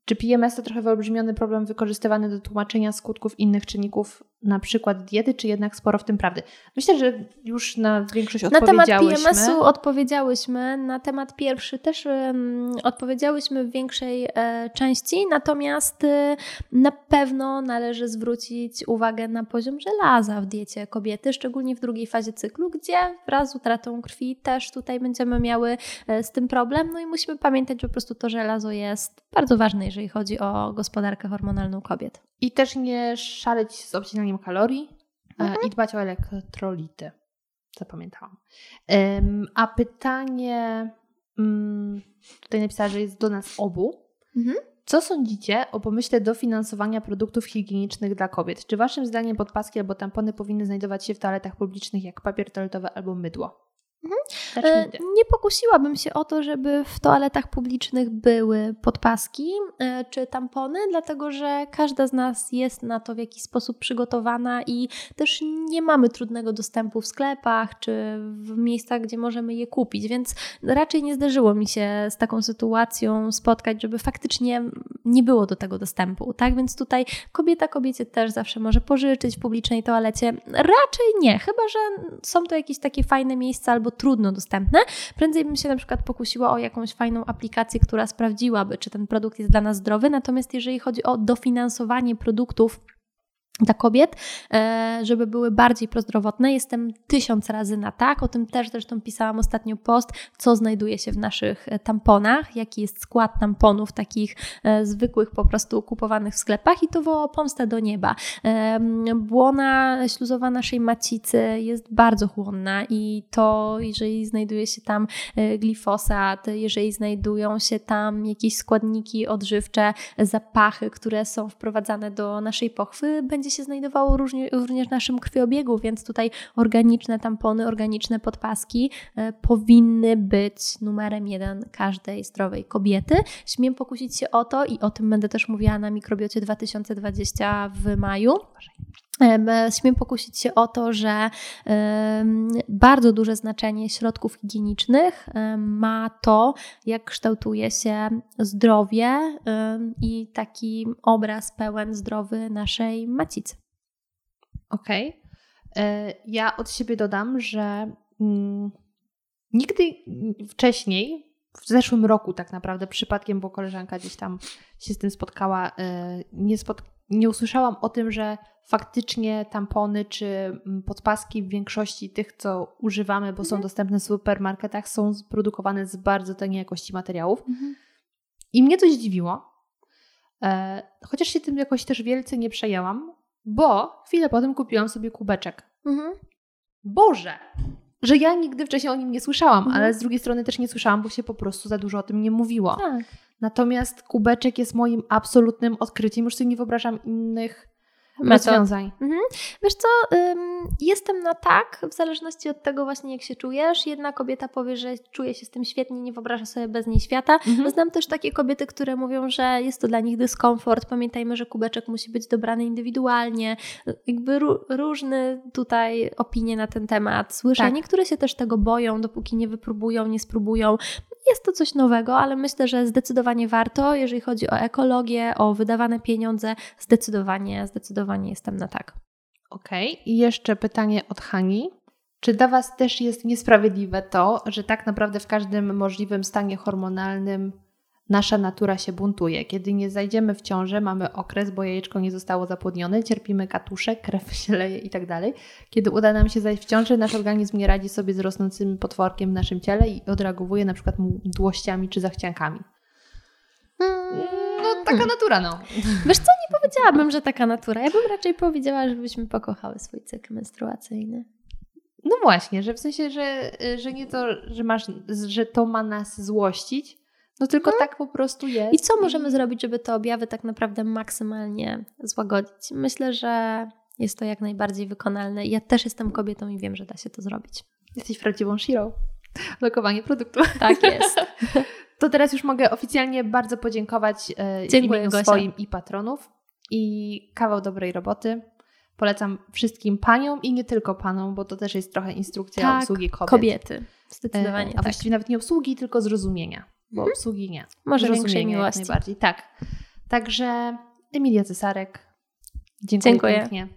Czy PMS to trochę wyolbrzymiony problem wykorzystywany do tłumaczenia skutków innych czynników na przykład diety, czy jednak sporo w tym prawdy? Myślę, że już na większość odpowiedziałyśmy. Na temat PMS-u odpowiedziałyśmy, na temat pierwszy też um, odpowiedziałyśmy w większej e, części, natomiast e, na pewno należy zwrócić uwagę na poziom żelaza w diecie kobiety, szczególnie w drugiej fazie cyklu, gdzie wraz z utratą krwi też tutaj będziemy miały e, z tym problem. No i musimy pamiętać, po prostu to żelazo jest bardzo ważne, jeżeli chodzi o gospodarkę hormonalną kobiet. I też nie szaleć z obcinaniem kalorii e, mhm. i dbać o elektrolity. Zapamiętałam. A pytanie um, tutaj napisała, że jest do nas obu. Mhm. Co sądzicie o pomyśle dofinansowania produktów higienicznych dla kobiet? Czy waszym zdaniem podpaski albo tampony powinny znajdować się w toaletach publicznych jak papier toaletowy albo mydło? Mhm. E, nie pokusiłabym się o to, żeby w toaletach publicznych były podpaski e, czy tampony, dlatego że każda z nas jest na to w jakiś sposób przygotowana i też nie mamy trudnego dostępu w sklepach czy w miejscach, gdzie możemy je kupić, więc raczej nie zdarzyło mi się z taką sytuacją spotkać, żeby faktycznie nie było do tego dostępu. Tak więc tutaj kobieta kobiecie też zawsze może pożyczyć w publicznej toalecie. Raczej nie, chyba że są to jakieś takie fajne miejsca albo trudno dostępne. Prędzej bym się na przykład pokusiła o jakąś fajną aplikację, która sprawdziłaby, czy ten produkt jest dla nas zdrowy. Natomiast jeżeli chodzi o dofinansowanie produktów, dla kobiet, e, żeby były bardziej prozdrowotne. Jestem tysiąc razy na tak. O tym też zresztą pisałam ostatnio post, co znajduje się w naszych e, tamponach, jaki jest skład tamponów takich e, zwykłych, po prostu kupowanych w sklepach i to woła pomstę do nieba. Błona śluzowa naszej macicy jest bardzo chłonna i to, jeżeli znajduje się tam glifosat, jeżeli znajdują się tam jakieś składniki odżywcze, zapachy, które są wprowadzane do naszej pochwy, będzie się znajdowało różnie, również w naszym krwiobiegu, więc tutaj organiczne tampony, organiczne podpaski e, powinny być numerem jeden każdej zdrowej kobiety. Śmiem pokusić się o to i o tym będę też mówiła na Mikrobiocie 2020 w maju. Śmiem pokusić się o to, że bardzo duże znaczenie środków higienicznych ma to, jak kształtuje się zdrowie i taki obraz pełen zdrowy naszej macicy. Okej. Okay. E, ja od siebie dodam, że mm, nigdy wcześniej, w zeszłym roku tak naprawdę, przypadkiem, bo koleżanka gdzieś tam się z tym spotkała, e, nie, spot, nie usłyszałam o tym, że faktycznie tampony czy mm, podpaski w większości tych, co używamy, bo mhm. są dostępne w supermarketach, są produkowane z bardzo taniej jakości materiałów. Mhm. I mnie to zdziwiło, e, chociaż się tym jakoś też wielce nie przejęłam, bo chwilę potem kupiłam sobie kubeczek. Mhm. Boże! Że ja nigdy wcześniej o nim nie słyszałam, mhm. ale z drugiej strony też nie słyszałam, bo się po prostu za dużo o tym nie mówiło. Tak. Natomiast kubeczek jest moim absolutnym odkryciem. Już sobie nie wyobrażam innych rozwiązań. Mhm. Wiesz co, jestem na tak, w zależności od tego właśnie jak się czujesz. Jedna kobieta powie, że czuje się z tym świetnie, nie wyobraża sobie bez niej świata. Mhm. Znam też takie kobiety, które mówią, że jest to dla nich dyskomfort. Pamiętajmy, że kubeczek musi być dobrany indywidualnie. Jakby różne tutaj opinie na ten temat słyszę. Tak. Niektóre się też tego boją, dopóki nie wypróbują, nie spróbują. Jest to coś nowego, ale myślę, że zdecydowanie warto, jeżeli chodzi o ekologię, o wydawane pieniądze, zdecydowanie, zdecydowanie jestem na tak. Okej, okay. i jeszcze pytanie od Hani. Czy dla Was też jest niesprawiedliwe to, że tak naprawdę w każdym możliwym stanie hormonalnym nasza natura się buntuje? Kiedy nie zajdziemy w ciążę, mamy okres, bo jajeczko nie zostało zapłodnione, cierpimy katusze, krew się leje i tak dalej. Kiedy uda nam się zajść w ciążę, nasz organizm nie radzi sobie z rosnącym potworkiem w naszym ciele i odreagowuje na przykład mdłościami czy zachciankami. No, taka natura, no. Wiesz co, nie powiedziałabym, że taka natura. Ja bym raczej powiedziała, żebyśmy pokochały swój cykl menstruacyjny. No właśnie, że w sensie, że, że nie to, że masz, że to ma nas złościć, no tylko hmm. tak po prostu jest. I co możemy zrobić, żeby te objawy tak naprawdę maksymalnie złagodzić? Myślę, że jest to jak najbardziej wykonalne. Ja też jestem kobietą i wiem, że da się to zrobić. Jesteś prawdziwą Shiro. Lokowanie produktu. Tak jest. [LAUGHS] To teraz już mogę oficjalnie bardzo podziękować e, Dziękuję swoim i patronów i kawał dobrej roboty. Polecam wszystkim paniom i nie tylko panom, bo to też jest trochę instrukcja tak, obsługi kobiet. kobiety. Zdecydowanie. E, a tak. właściwie nawet nie obsługi, tylko zrozumienia, bo mhm. obsługi nie. Może większej miłości. Jak najbardziej. Tak. Także Emilia Cesarek, dziękuję, dziękuję. pięknie.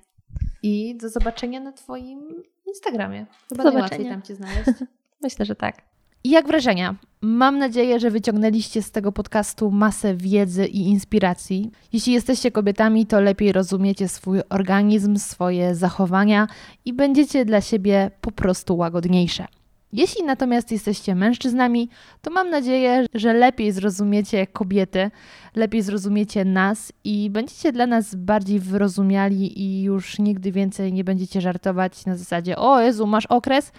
I do zobaczenia na Twoim Instagramie. Chyba najłatwiej tam Cię znaleźć. [LAUGHS] Myślę, że tak. I jak wrażenia? Mam nadzieję, że wyciągnęliście z tego podcastu masę wiedzy i inspiracji. Jeśli jesteście kobietami, to lepiej rozumiecie swój organizm, swoje zachowania i będziecie dla siebie po prostu łagodniejsze. Jeśli natomiast jesteście mężczyznami, to mam nadzieję, że lepiej zrozumiecie kobiety, lepiej zrozumiecie nas i będziecie dla nas bardziej wyrozumiali i już nigdy więcej nie będziecie żartować na zasadzie: O Jezu, masz okres?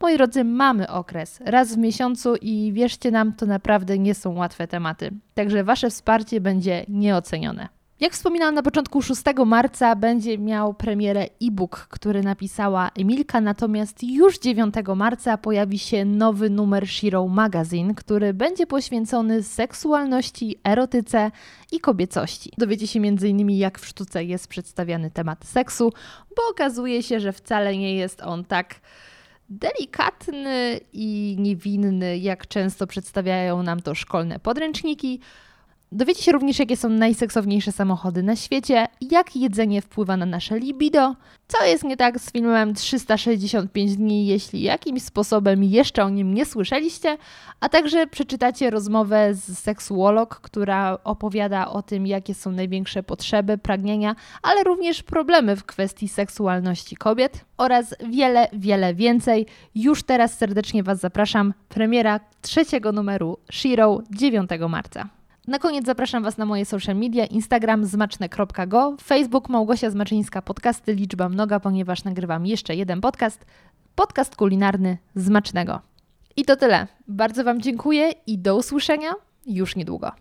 Moi drodzy, mamy okres raz w miesiącu i wierzcie nam, to naprawdę nie są łatwe tematy. Także Wasze wsparcie będzie nieocenione. Jak wspominałam na początku 6 marca będzie miał premierę e-book, który napisała Emilka, natomiast już 9 marca pojawi się nowy numer Shiro Magazine, który będzie poświęcony seksualności, erotyce i kobiecości. Dowiecie się m.in. jak w sztuce jest przedstawiany temat seksu, bo okazuje się, że wcale nie jest on tak delikatny i niewinny, jak często przedstawiają nam to szkolne podręczniki. Dowiecie się również, jakie są najseksowniejsze samochody na świecie, jak jedzenie wpływa na nasze libido, co jest nie tak z filmem 365 dni, jeśli jakimś sposobem jeszcze o nim nie słyszeliście, a także przeczytacie rozmowę z seksuolog, która opowiada o tym, jakie są największe potrzeby, pragnienia, ale również problemy w kwestii seksualności kobiet oraz wiele, wiele więcej. Już teraz serdecznie Was zapraszam. Premiera trzeciego numeru Shiro 9 marca. Na koniec zapraszam Was na moje social media, Instagram zmaczne.go, Facebook Małgosia Zmaczyńska, podcasty liczba mnoga, ponieważ nagrywam jeszcze jeden podcast, podcast kulinarny Zmacznego. I to tyle. Bardzo Wam dziękuję i do usłyszenia już niedługo.